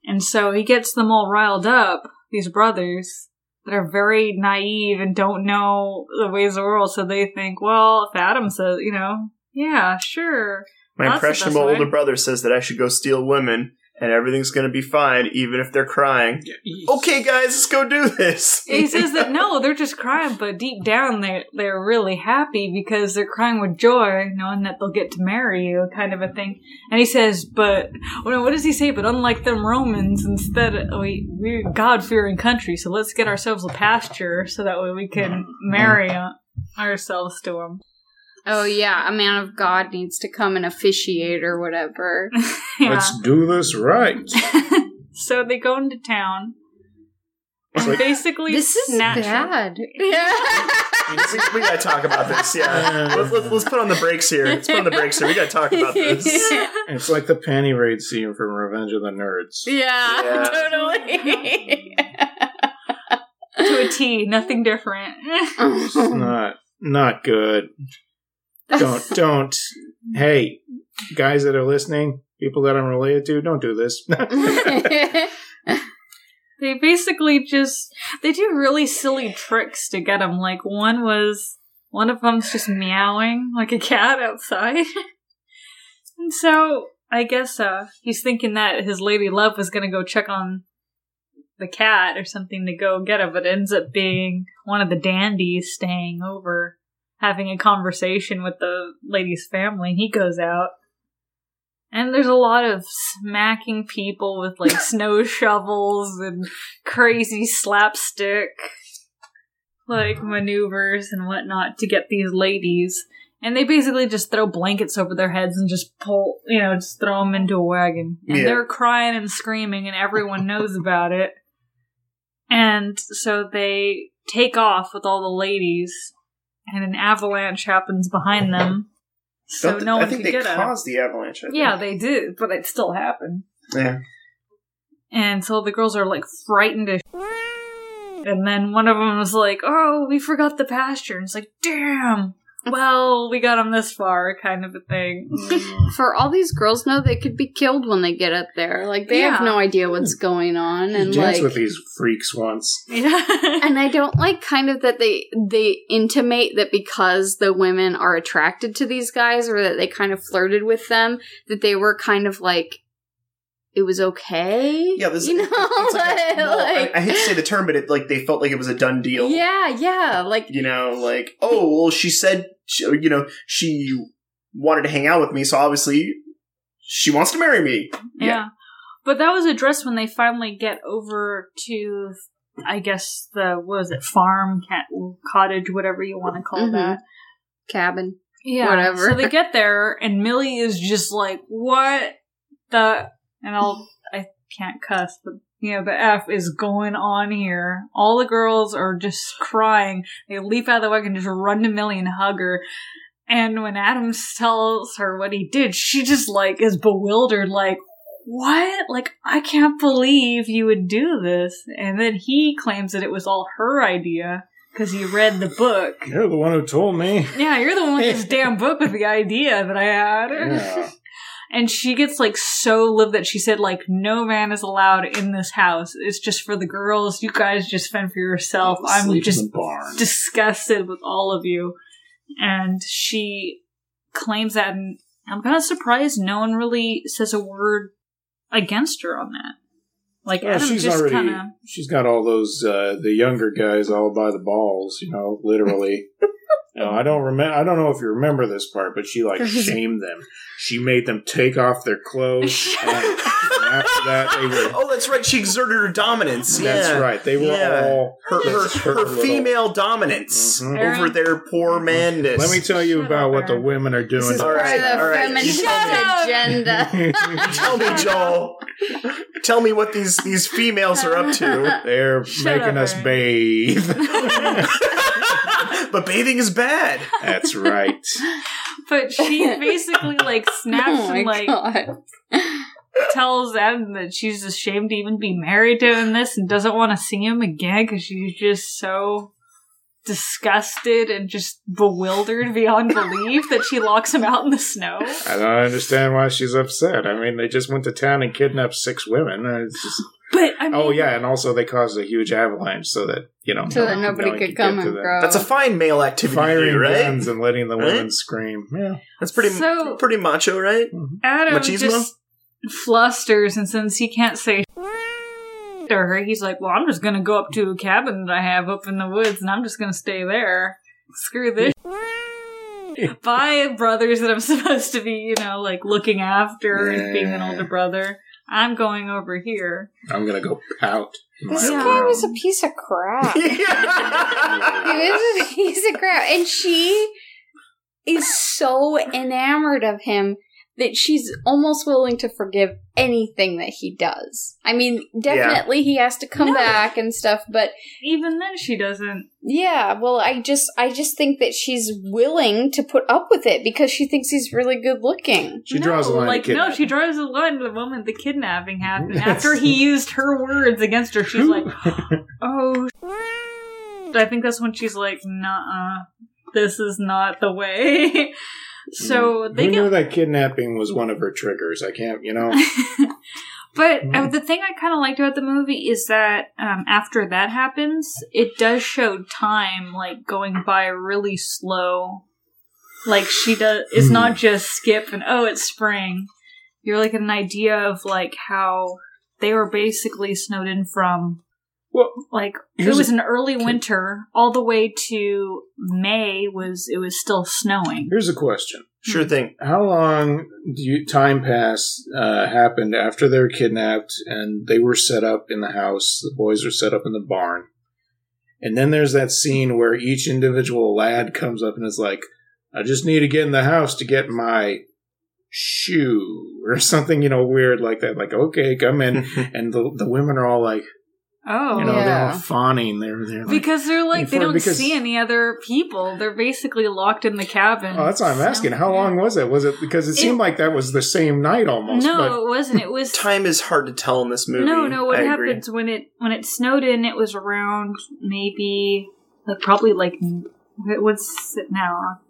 And so he gets them all riled up, these brothers that are very naive and don't know the ways of the world, so they think, well, if Adam says, you know, yeah, sure. My impressionable older brother says that I should go steal women and everything's going to be fine, even if they're crying. Okay, guys, let's go do this. he says that no, they're just crying, but deep down they they're really happy because they're crying with joy, knowing that they'll get to marry you, kind of a thing. And he says, but well, no, what does he say? But unlike them Romans, instead of, we we're God fearing country, so let's get ourselves a pasture so that way we can marry uh, ourselves to them. Oh yeah a man of god needs to come and officiate or whatever Yeah. Let's do this right. so they go into town. And like- basically, this is snatch her. bad yeah we, we gotta talk about this, yeah. Let's, let's, let's put on the brakes here. Let's put on the brakes here. We gotta talk about this. It's like the panty raid scene from Revenge of the Nerds. Yeah, Yeah. totally. to a T, nothing different. It's not not good. Don't don't. Hey, guys that are listening, people that I'm related to, don't do this. They basically just they do really silly tricks to get him. Like one was one of them's just meowing like a cat outside, and so I guess uh, he's thinking that his lady love was gonna go check on the cat or something to go get it, but it ends up being one of the dandies staying over, having a conversation with the lady's family. And he goes out, and there's a lot of smacking people with like snow shovels and crazy slapstick like maneuvers and whatnot to get these ladies. And they basically just throw blankets over their heads and just pull, you know, just throw them into a wagon. And Yeah. they're crying and screaming, and everyone knows about it. And so they take off with all the ladies, and an avalanche happens behind them. So Don't- no one I think can they get caused the avalanche. I think. Yeah, they did, but it still happened. yeah. And so the girls are like frightened as And then one of them was like, "Oh, we forgot the pasture." And it's like, "Damn." Well, we got them this far, kind of a thing. Mm. For all these girls know they could be killed when they get up there. Like they have Yeah. no idea what's going on, and Dance like, with these freaks once. Yeah. and I don't like kind of that they they intimate that because the women are attracted to these guys, or that they kind of flirted with them, that they were kind of like it was okay. Yeah, this you know, it's like, a- like, well, I, I hate to say the term, but it like they felt like it was a done deal. yeah, yeah, like You know, like oh well, she said she, you know she wanted to hang out with me, so obviously she wants to marry me. Yeah. But that was addressed when they finally get over to, I guess, the, what is it, farm, cat, cottage, whatever you want to call Mhm. that. cabin. Yeah. Whatever. So they get there, and Millie is just like, what the, and I'll, I can't cuss, but, you know, the F is going on here. All the girls are just crying. They leap out of the wagon, just run to Millie and hug her. And when Adams tells her what he did, she just like is bewildered, like, what? Like, I can't believe you would do this. And then he claims that it was all her idea because he read the book. You're the one who told me. Yeah, you're the one with this damn book with the idea that I had. Yeah. And she gets like so livid that she said like no man is allowed in this house. It's just for the girls. You guys just fend for yourself. I'm Sleep in just the barn. disgusted with all of you. And she claims that and I'm kind of surprised no one really says a word against her on that. Like Well, Adam she's just already kind of she's got all those uh, the younger guys all by the balls, you know, literally. no, I don't remember. I don't know if you remember this part, but she like shamed them. She made them take off their clothes, and, and after that they were. Oh, that's right. She exerted her dominance. That's yeah. right. They were Yeah. all Her her, just her, female dominance Mhm. over their poor manness. Let me tell you Shut about up, what the women are doing. This is All right, the all right. feminist Shut up. agenda. Tell me, Joel. tell me what these these females are up to. They're Shut making up, us bathe. But bathing is bad. That's right. but she oh basically like snaps oh and like god. tells Adam that she's ashamed to even be married to him this and doesn't want to see him again because she's just so disgusted and just bewildered beyond belief that she locks him out in the snow. I don't understand why she's upset. I mean, they just went to town and kidnapped six women. It's just, But I oh, mean, oh yeah, and also they caused a huge avalanche so that you know So that nobody no one could come to and them. grow. That's a fine male activity, to Firing do, right? guns and letting the women Right? scream. Yeah, That's pretty So- pretty macho, right? Mm-hmm. Adam Machismo? just flusters, and since he can't say to her, he's like, "Well, I'm just gonna go up to a cabin that I have up in the woods, and I'm just gonna stay there. Screw this." Bye, brothers that I'm supposed to be, you know, like looking after and being an older brother. I'm going over here. I'm gonna go pout. in This my guy room. was a piece of crap. he was a piece of crap. And she is so enamored of him that she's almost willing to forgive anything that he does. I mean, definitely he has to come No. back and stuff, but Even then, she doesn't. yeah, well, I just I just think that she's willing to put up with it because she thinks he's really good looking. She draws a line. Like no, she draws a line the moment the kidnapping happened. After he used her words against her, she's like, "Oh." I think that's when she's like, "Nah, this is not the way." so they Who get knew that kidnapping was one of her triggers? I can't, you know. but uh, Mm. the thing I kind of liked about the movie is that um, after that happens, it does show time like going by really slow. Like she does, it's Hmm. not just skip and oh, it's spring. you're like an idea of like how they were basically snowed in from Well, like it was a- an early can- winter all the way to May was it was still snowing. here's a question: Sure thing. How long do you time pass uh, happened after they were kidnapped and they were set up in the house? The boys were set up in the barn, and then there's that scene where each individual lad comes up and is like, "I just need to get in the house to get my shoe or something," you know, weird like that. Like, okay, come in, and the the women are all like, Oh, you know, they're Yeah. all fawning. They're they're like, because they're like they don't because- see any other people. They're basically locked in the cabin. Oh, that's what I'm asking. How long was it? Was it because it It- seemed like that was the same night almost? No, but it wasn't. It was Time is hard to tell in this movie. No, no. What I agree. happens when it when it snowed in? It was around maybe like probably like what's it now?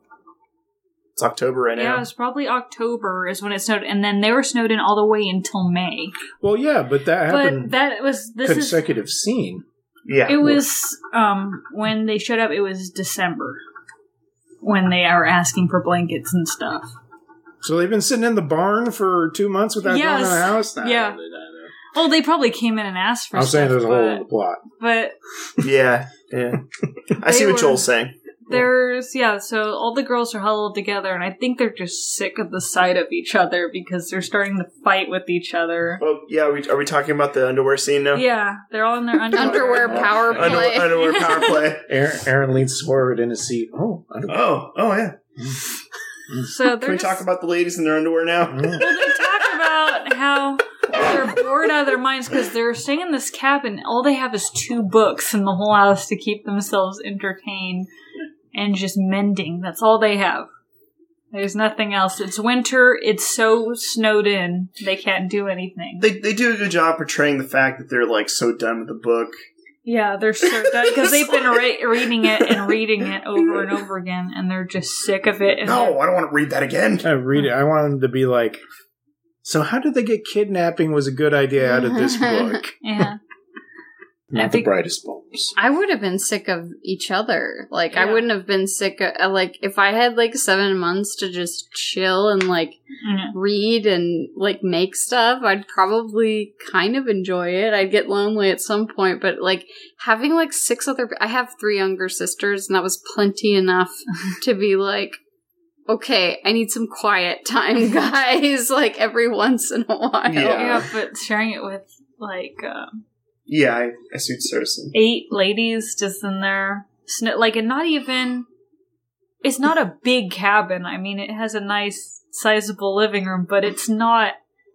It's October right now. Yeah, it's probably October is when it snowed, and then they were snowed in all the way until May. well, yeah, but that But happened that was this is consecutive scene. Yeah. it was um when they showed up. It was December when they are asking for blankets and stuff. So they've been sitting in the barn for two months without going to the house. Nah, Yeah. Well, they probably came in and asked for. I'm saying stuff, there's a hole in the plot. but yeah. Yeah. I see what were- Joel's saying. There's yeah, so all the girls are huddled together, and I think they're just sick of the sight of each other because they're starting to fight with each other. Oh, yeah. Are we, are we talking about the underwear scene now? Yeah, they're all in their underwear. Underwear power Under- play. underwear power play. Aaron, Aaron leans forward in his seat. Oh, I don't Oh, oh yeah. So Can we just, talk about the ladies in their underwear now? Mm. well, they talk about how they're bored out of their minds because they're staying in this cabin. All they have is two books in the whole house to keep themselves entertained and just mending. That's all they have. There's nothing else. It's winter. It's so snowed in. They can't do anything. They, they do a good job portraying the fact that they're like so done with the book. Yeah, they're so done because they've been re- reading it and reading it over and over again, and they're just sick of it. And No, I don't want to read that again. I read it. I want them to be like. So how did they get kidnapping? Was a good idea out of this book. yeah, Not the brightest bulbs. I would have been sick of each other. Like I wouldn't have been sick of uh, like if I had like seven months to just chill and like yeah. read and like make stuff, I'd probably kind of enjoy it. I'd get lonely at some point, but like having like six other I have three younger sisters and that was plenty enough to be like okay, I need some quiet time, guys, like every once in a while. Yeah. yeah, but sharing it with like um, Yeah, I, I see what eight ladies just in there, sn- like, and not even. It's not a big cabin. I mean, it has a nice, sizable living room, but it's not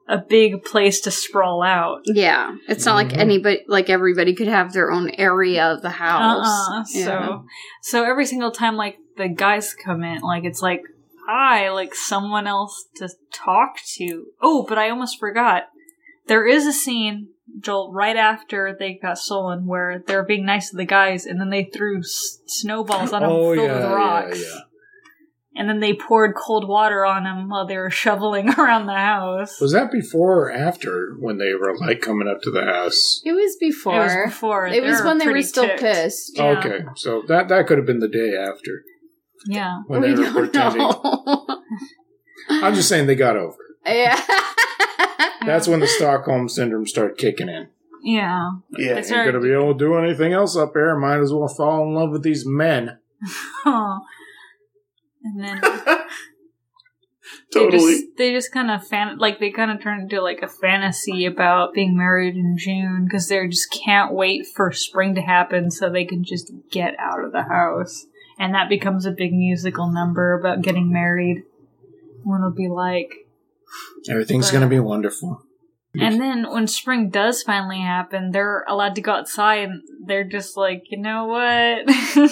a big place to sprawl out. Yeah, it's not like Mhm. anybody, like everybody could have their own area of the house. Uh-uh. Yeah. So, so every single time, like the guys come in, like it's like, hi, like someone else to talk to. Oh, but I almost forgot. There is a scene, Joel, right after they got stolen, where they're being nice to the guys, and then they threw s- snowballs on them Oh filled yeah, with rocks, yeah. and then they poured cold water on them while they were shoveling around the house. Was that before or after when they were like coming up to the house? It was before. It was before. It was when they were still ticked. pissed. Yeah. Okay, so that that could have been the day after Yeah. when we they were don't pretending. know. I'm just saying they got over it. Yeah. That's when the Stockholm syndrome started kicking in. Yeah. Yeah. It's Ain't Sorry. gonna be able to do anything else up there. Might as well fall in love with these men. Huh. And then they totally. just they just kind of fan like they kind of turn into like a fantasy about being married in June because they just can't wait for spring to happen so they can just get out of the house. And that becomes a big musical number about getting married. When it'll be like, Everything's But- gonna be wonderful. and then when spring does finally happen, they're allowed to go outside and they're just like, you know what?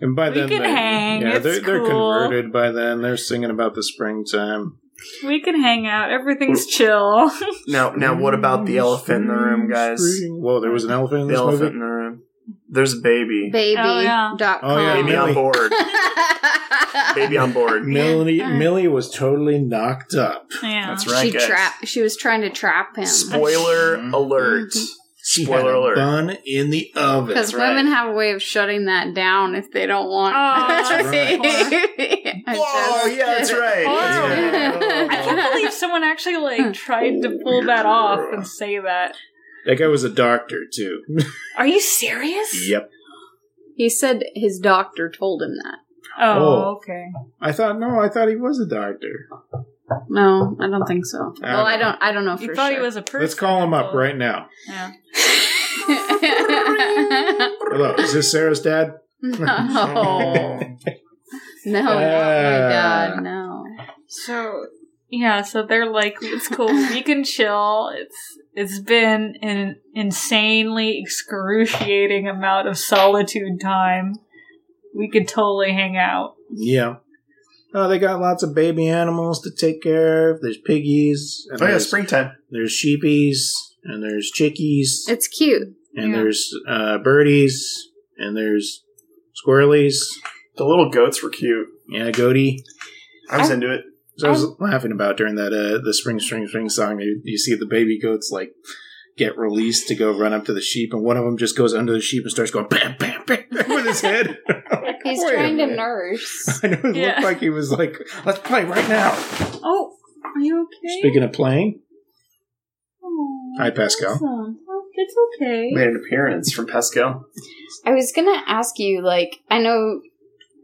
And by We then, can they, hang, Yeah, it's they're, they're converted by then. They're singing about the springtime. we can hang out. Everything's chill. Now, now, what about the elephant in the room, guys? Spring. Whoa, there was an elephant in The this elephant movie. in the room. There's a baby. Baby. Oh, yeah. Dot Oh, yeah, com. Baby on board. Baby on board. Millie, Millie was totally knocked up. yeah. That's right, she guys. trapped. She was trying to trap him. Spoiler alert. Mm-hmm. She Spoiler had a alert. bun in the oven. Because That's right. women have a way of shutting that down if they don't want. Oh, that's right. I Oh, yeah, that's right. Oh. I can't believe someone actually like tried to pull that off and say that. That guy was a doctor too. Are you serious? yep. He said his doctor told him that. Oh, Oh. okay. I thought no, I thought he was a doctor. No, I don't think so. I well, I don't don't. I don't know You thought sure. he was a person. Let's call him up right now. Yeah. Hello, is this Sarah's dad? no, no, not my Ah. dad. No. So yeah, so they're like, it's cool. We can chill. It's it's been an insanely excruciating amount of solitude time. We could totally hang out. Yeah. Oh, they got lots of baby animals to take care of. There's piggies. And Oh yeah, there's, springtime. there's sheepies. And there's chickies. It's cute. and Yeah. there's uh, birdies. And there's squirrelies. The little goats were cute. Yeah, goaty. I was I- into it. So I was laughing about during that uh, the spring spring spring song. You, you see the baby goats like get released to go run up to the sheep, and one of them just goes under the sheep and starts going bam bam bam with his head. Like, He's wait trying to nurse. I know it Yeah. looked like he was like, "Let's play right now." Oh, are you okay? Speaking of playing, Oh, Hi, Pascal. awesome. Oh, it's okay. Made an appearance from Pascal. I was gonna ask you, like, I know,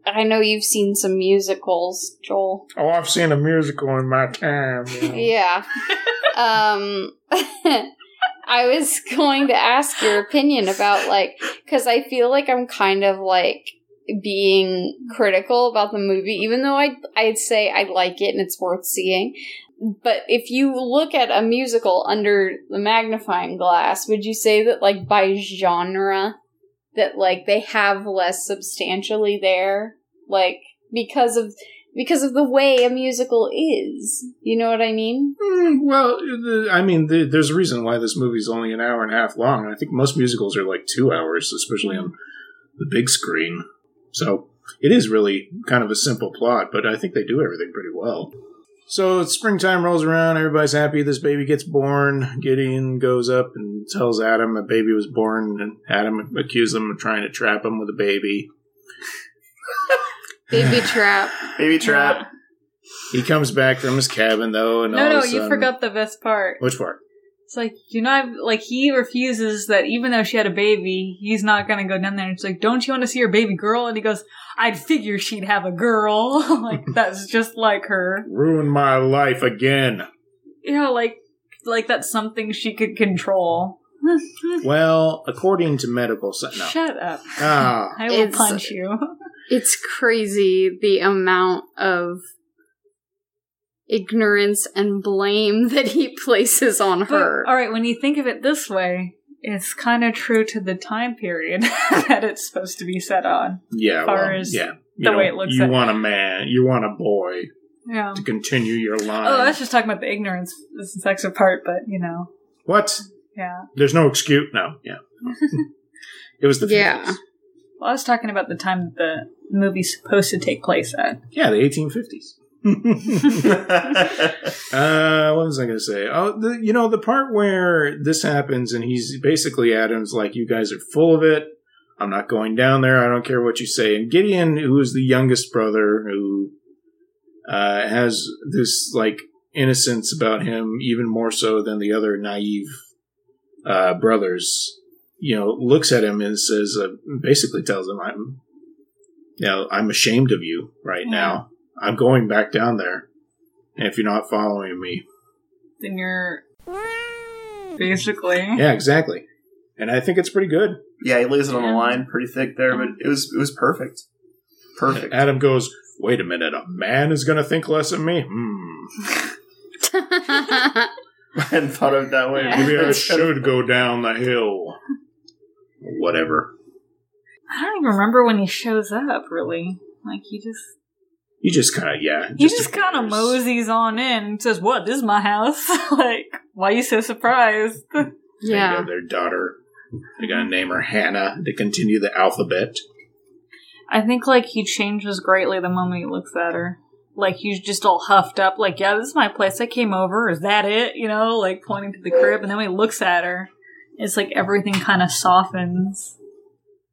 I know you've seen some musicals, Joel. oh, I've seen a musical in my time. you. Yeah. um, I was going to ask your opinion about like, because I feel like I'm kind of like being critical about the movie, even though I I'd say I like it and it's worth seeing. But if you look at a musical under the magnifying glass, would you say that like by genre that like they have less substantially there, like because of because of the way a musical is. You know what I mean? Mm, well, I mean, the, there's a reason why this movie's only an hour and a half long. I think most musicals are like two hours, especially on the big screen. So it is really kind of a simple plot, but I think they do everything pretty well. So springtime rolls around, everybody's happy. This baby gets born. Gideon goes up and tells Adam a baby was born, and Adam accuses him of trying to trap him with a baby. Baby trap. Baby trap. He comes back from his cabin though, and No, all no, of a you forgot the best part. which part? It's like you know, I've, like he refuses that even though she had a baby, he's not gonna go down there. It's like, don't you want to see your baby girl? And he goes, I'd figure she'd have a girl. like that's just like her. Ruin my life again. You know, like like that's something she could control. Well, according to medical science, no. Shut up! Ah, I will It's- punch you. It's crazy the amount of ignorance and blame that he places on But, her. all right, when you think of it this way, it's kind of true to the time period that it's supposed to be set on. yeah, far well, as yeah. You the know, way it looks You at- want a man. You want a boy Yeah. to continue your line. Oh, that's just talking about the ignorance, this sex part, but you know, what? yeah. There's no excuse. No, yeah. it was the 50s. Yeah. Well, I was talking about the time that the movie's supposed to take place at. Yeah, the 1850s. uh, what was I going to say? Oh, the, you know, the part where this happens and he's basically Adam's like, you guys are full of it. I'm not going down there. I don't care what you say. And Gideon, who is the youngest brother, who uh, has this like innocence about him, even more so than the other naive uh, brothers, you know, looks at him and says, uh, basically tells him, "I'm, you know, I'm ashamed of you right Yeah. now. I'm going back down there. And if you're not following me, Then you're basically. yeah, exactly. And I think it's pretty good. yeah, he lays it on the line pretty thick there, but it was it was perfect. Perfect. Adam goes, "Wait a minute, a man is going to think less of me? Hmm. I hadn't thought of it that way. Maybe I should go down the hill. Whatever. I don't even remember when he shows up. Really, like he just You just kind of yeah. he just kind of moseys on in and says, "What? This is my house." like, why are you so surprised? They yeah. got their daughter. They're gonna name her Hannah to continue the alphabet. I think like he changes greatly the moment he looks at her. Like he's just all huffed up, like, yeah, this is my place. I came over. Is that it? You know, like pointing to the crib, and then when he looks at her, it's like everything kind of softens.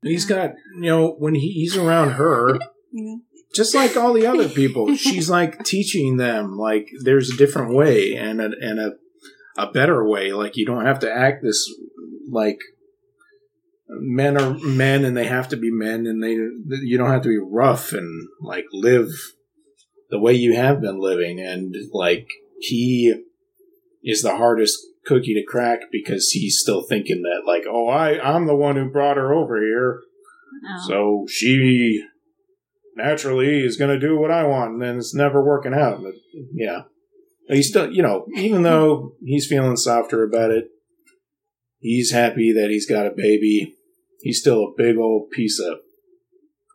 He's got, you know, when he, he's around her, just like all the other people, she's like teaching them like there's a different way and a and a a better way. Like you don't have to act this like men are men and they have to be men and they you don't have to be rough and like live the way you have been living and like he is the hardest cookie to crack because he's still thinking that like oh I I'm the one who brought her over here Oh. so she naturally he's going to do what I want, and then it's never working out. But yeah, he's still, you know, even though he's feeling softer about it, he's happy that he's got a baby. He's still a big old piece of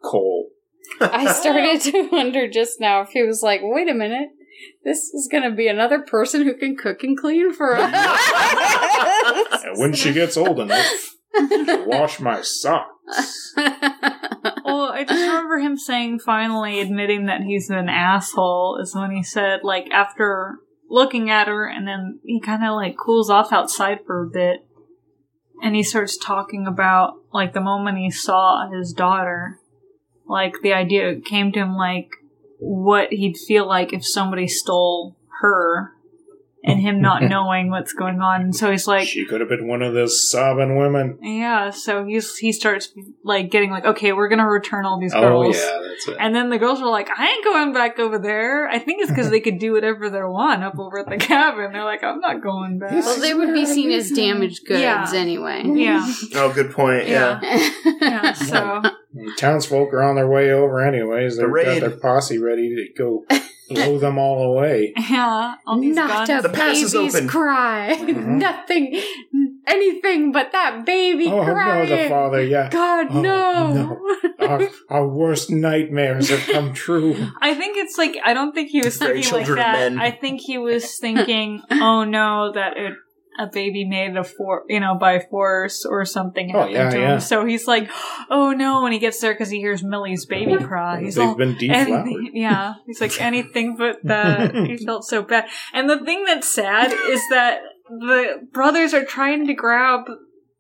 coal. I started to wonder just now if he was like, wait a minute, this is going to be another person who can cook and clean for us. When she gets old enough to wash my socks, I just remember him saying finally admitting that he's an asshole is when he said like after looking at her and then he kind of like cools off outside for a bit and he starts talking about like the moment he saw his daughter like the idea came to him like what he'd feel like if somebody stole her and him not knowing what's going on so he's like she could have been one of those sobbing women. yeah so he's he starts like getting like okay we're gonna return all these girls. Oh girls yeah, that's it. and then the girls were like, I ain't going back over there. I think it's because they could do whatever they want up over at the cabin. They're like, I'm not going back. well, they would be seen as damaged goods Yeah. anyway. Yeah. Oh, good point. Yeah. Yeah. So, Townsfolk are on their way over anyways. They've got raid. their posse ready to go blow them all away. yeah. All these Not guns. a The pass is baby's open. cry. Mhm. Nothing, anything but that baby Oh crying. no, the father, yeah. God, Oh, no. no. Our, our worst nightmares have come true. I think it's like, I don't think he was Very thinking like children of that. men. I think he was thinking, oh no, that it, a baby made of for, you know, by force or something Oh, happened yeah, to yeah. him. So he's like, oh no, when he gets there because he hears Millie's baby cry. He's They've all, been deflowered. Anything, yeah, he's like anything but that. he felt so bad. And the thing that's sad is that the brothers are trying to grab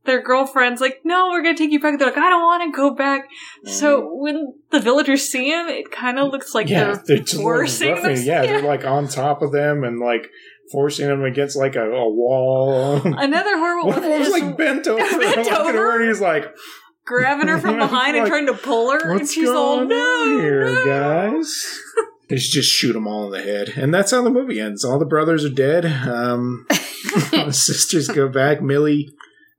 their girlfriends. Like, no, we're gonna take you back. They're like, I don't want to go back. So mm-hmm. when the villagers see him, it kind of looks like yeah, they're, they're just forcing them- Yeah, they're like on top of them and like forcing him against like a, a wall. another horrible One one of them was like bent over, Bent over? her, and he's like, grabbing her from behind and trying to pull her, and "What's she's all no, here, no." guys?" They just shoot them all in the head, and that's how the movie ends. All the brothers are dead. Um, the sisters go back. Millie,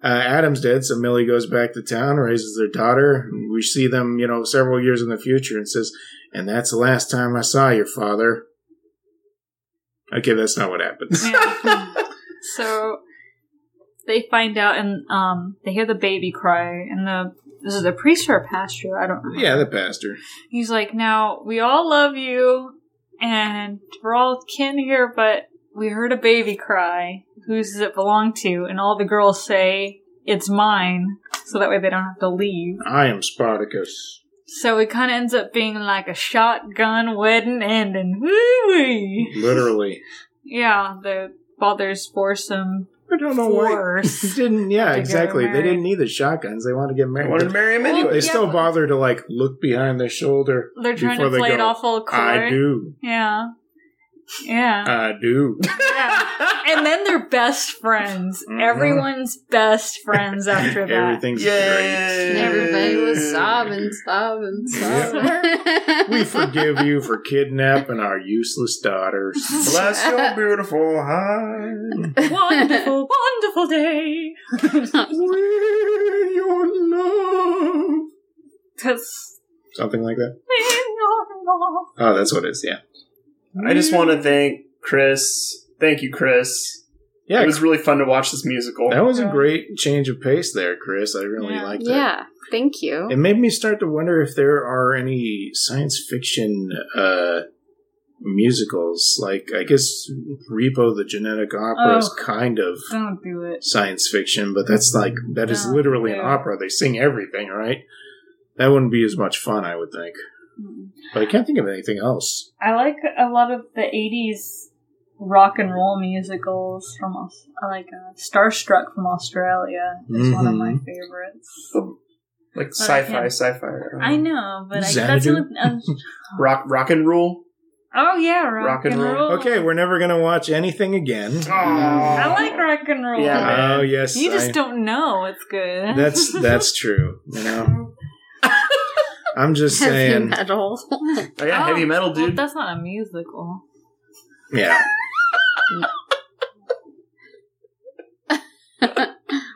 uh, Adam's dead, so Millie goes back to town, raises their daughter. We see them, you know, several years in the future, and says, "And that's the last time I saw your father." Okay, that's not what happens. Yeah. so they find out and um they hear the baby cry and the this is a priest or a pastor i don't know Yeah, the pastor. he's like now we all love you and we're all kin here but we heard a baby cry whose does it belong to and all the girls say it's mine so that way they don't have to leave I am Spartacus. So it kind of ends up being like a shotgun wedding ending Woo-wee. Literally. yeah the fathers force him I don't know why. Force didn't yeah, exactly. They didn't need the shotguns. They wanted to get I married. wanted to marry him anyway. they Yeah, still bother to like look behind their shoulder. They're trying before to they play it off all coy. I do. Yeah. Yeah. I do. yeah. And then they're best friends. Mhm. Everyone's best friends after that. Everything's great. Yay! Everybody was sobbing, sobbing, sobbing. We forgive you for kidnapping our useless daughters. Bless your beautiful heart. Wonderful, wonderful day. We're your love. That's Something like that. Oh, that's what it is. Yeah. I just want to thank Chris. Thank you, Chris. Yeah. It was really fun to watch this musical. that was a great change of pace there, Chris. I really Yeah. liked that. yeah, thank you. It made me start to wonder if there are any science fiction uh, musicals. Like, I guess Repo the Genetic Opera is Oh. kind of don't do it. science fiction, but that's like, that is No, literally an opera. They sing everything, right? That wouldn't be as much fun, I would think. But I can't think of anything else. I like a lot of the '80s rock and roll musicals from Aus- like uh, Starstruck from Australia is one of my Mhm. favorites. Like I sci-fi, sci-fi. I know, but I, that's what. Uh, Rock, rock and roll. oh yeah, rock, Rock and and roll. roll. Okay, we're never gonna watch anything again. I like rock and roll. Yeah, man. Oh yes, You just I- don't know it's good. That's that's true. You know, I'm just Heavy saying. metal. Oh, yeah, heavy metal, well, dude. that's not a musical. Yeah,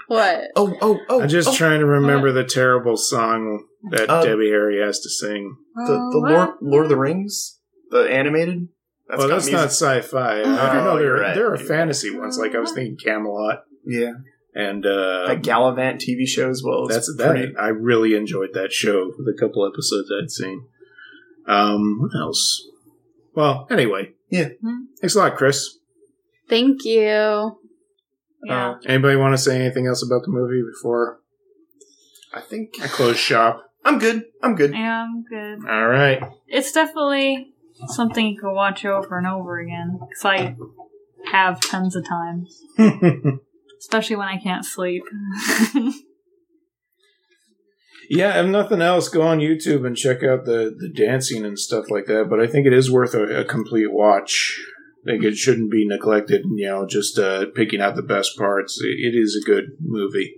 what? oh, oh, oh. I'm just oh. trying to remember the terrible song that Uh, Debbie Harry has to sing. the, Oh, the? Lord, Lord of the Rings, the animated. well, that's music. not sci-fi. Oh, I don't know. There, you're right. there are You're fantasy ones. Like I was thinking Camelot Yeah, and uh, that Galavant TV show as well. that's It's that. pretty- I really enjoyed that show. The couple episodes I'd seen. Um, what else? Well, anyway. Yeah. Hmm. Thanks a lot, Chris. Thank you. Yeah. Uh, Anybody want to say anything else about the movie before I think I close shop? I'm good. I'm good. yeah, I'm good. All right. It's definitely something you can watch over and over again. Because I have tons of times. Especially when I can't sleep. Yeah, if nothing else, go on YouTube and check out the, the dancing and stuff like that. But I think it is worth a, a complete watch. I think it shouldn't be neglected, you know, just uh, picking out the best parts. It, it is a good movie,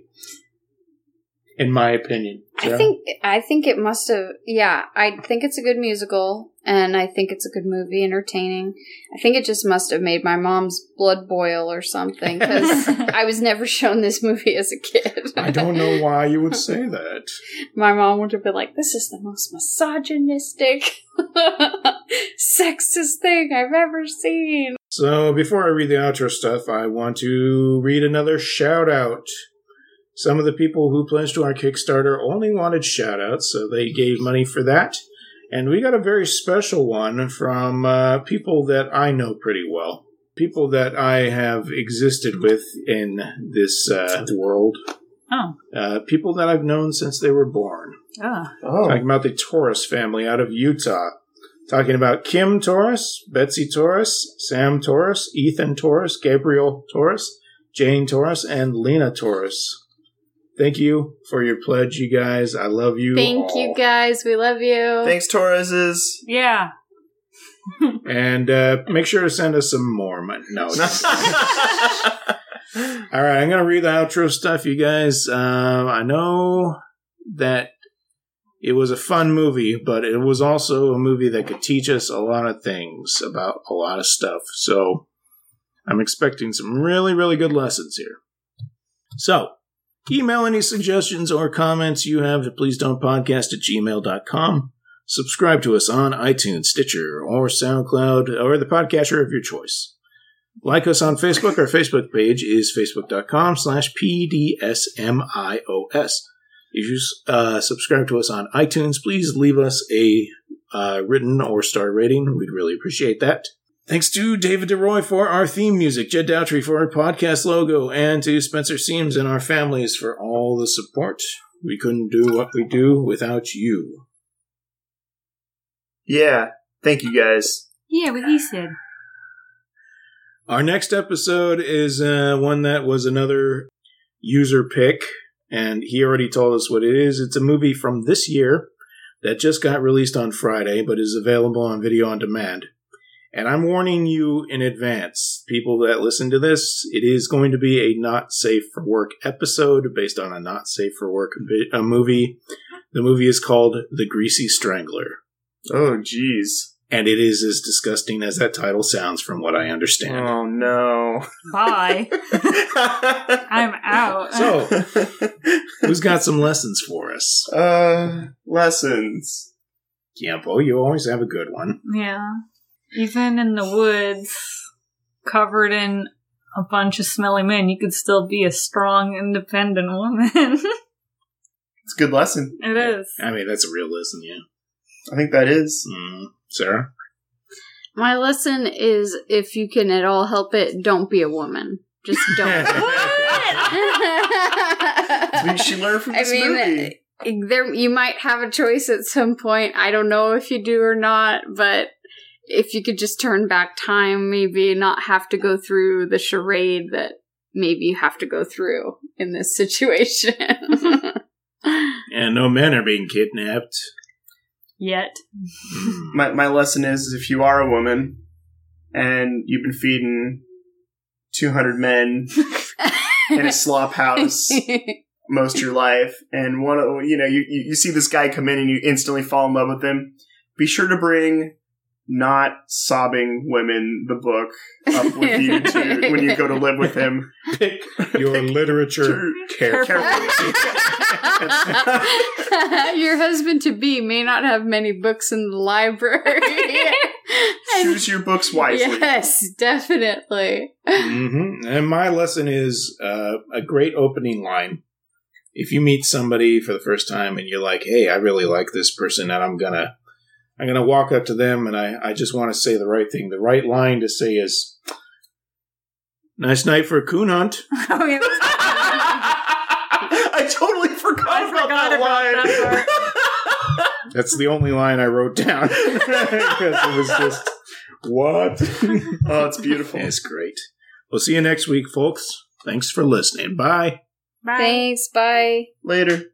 in my opinion. I think I think it must have. Yeah, I think it's a good musical, and I think it's a good movie, entertaining. I think it just must have made my mom's blood boil or something because I was never shown this movie as a kid. I don't know why you would say that. my mom would have been like, "This is the most misogynistic, sexist thing I've ever seen." So before I read the outro stuff, I want to read another shout out. Some of the people who pledged to our Kickstarter only wanted shout outs, so they gave money for that. And we got a very special one from uh, people that I know pretty well. People that I have existed with in this uh, world. oh. Uh, people that I've known since they were born. Oh. Oh, Talking about the Torres family out of Utah. Talking about Kim Torres, Betsy Torres, Sam Torres, Ethan Torres, Gabriel Torres, Jane Torres, and Lena Torres. Thank you for your pledge, you guys. I love you. Thank all. you guys. We love you. thanks, Torreses. Yeah. And uh, make sure to send us some more money. No. All right, I'm going to read the outro stuff, you guys. Um, I know that it was a fun movie, but it was also a movie that could teach us a lot of things about a lot of stuff. So I'm expecting some really, really good lessons here. So email any suggestions or comments you have to please don't podcast at gmail.com. Subscribe to us on iTunes, Stitcher, or SoundCloud, or the podcatcher of your choice. Like us on Facebook. Our Facebook page is facebook.com slash PDSMIOS. If you uh, subscribe to us on iTunes, please leave us a uh, written or star rating. We'd really appreciate that. Thanks to David DeRoy for our theme music, Jed Doutry for our podcast logo, and to Spencer Seams and our families for all the support. We couldn't do what we do without you. yeah, thank you guys. Yeah, what he said. Our next episode is uh, one that was another user pick, and he already told us what it is. It's a movie from this year that just got released on Friday, but is available on video on demand. And I'm warning you in advance, people that listen to this, it is going to be a not safe for work episode based on a not safe for work vi- a movie. The movie is called The Greasy Strangler, Oh, jeez. and it is as disgusting as that title sounds from what I understand. Oh no. Bye. I'm out. So, who's got some lessons for us? uh, lessons. Campo, you always have a good one. yeah. Even in the woods, covered in a bunch of smelly men, you could still be a strong, independent woman. It's a good lesson. it is. I mean, that's a real lesson, yeah. I think that is. Mm, Sarah? My lesson is if you can at all help it, don't be a woman. Just don't. What she learned from I mean, movie. there you might have a choice at some point. I don't know if you do or not, but if you could just turn back time, maybe not have to go through the charade that maybe you have to go through in this situation. And no men are being kidnapped. Yet. Hmm. My my lesson is, is if you are a woman and you've been feeding two hundred men in a slop house most of your life, and one of you know you, you you see this guy come in and you instantly fall in love with him. Be sure to bring not sobbing women the book up with you to, when you go to live with him. Pick your literature carefully. Your husband to be may not have many books in the library. Choose your books wisely. Yes, definitely. hmm And my lesson is uh, a great opening line. If you meet somebody for the first time and you're like, "Hey, I really like this person," and I'm gonna, I'm gonna walk up to them and I, I just want to say the right thing. The right line to say is, "Nice night for a coon hunt." Oh, yeah. I totally forgot I about forgot that about line. that That's the only line I wrote down because it was just what. oh, it's beautiful. It's great. We'll see you next week, folks. Thanks for listening. Bye. Bye. Thanks. Bye. Later.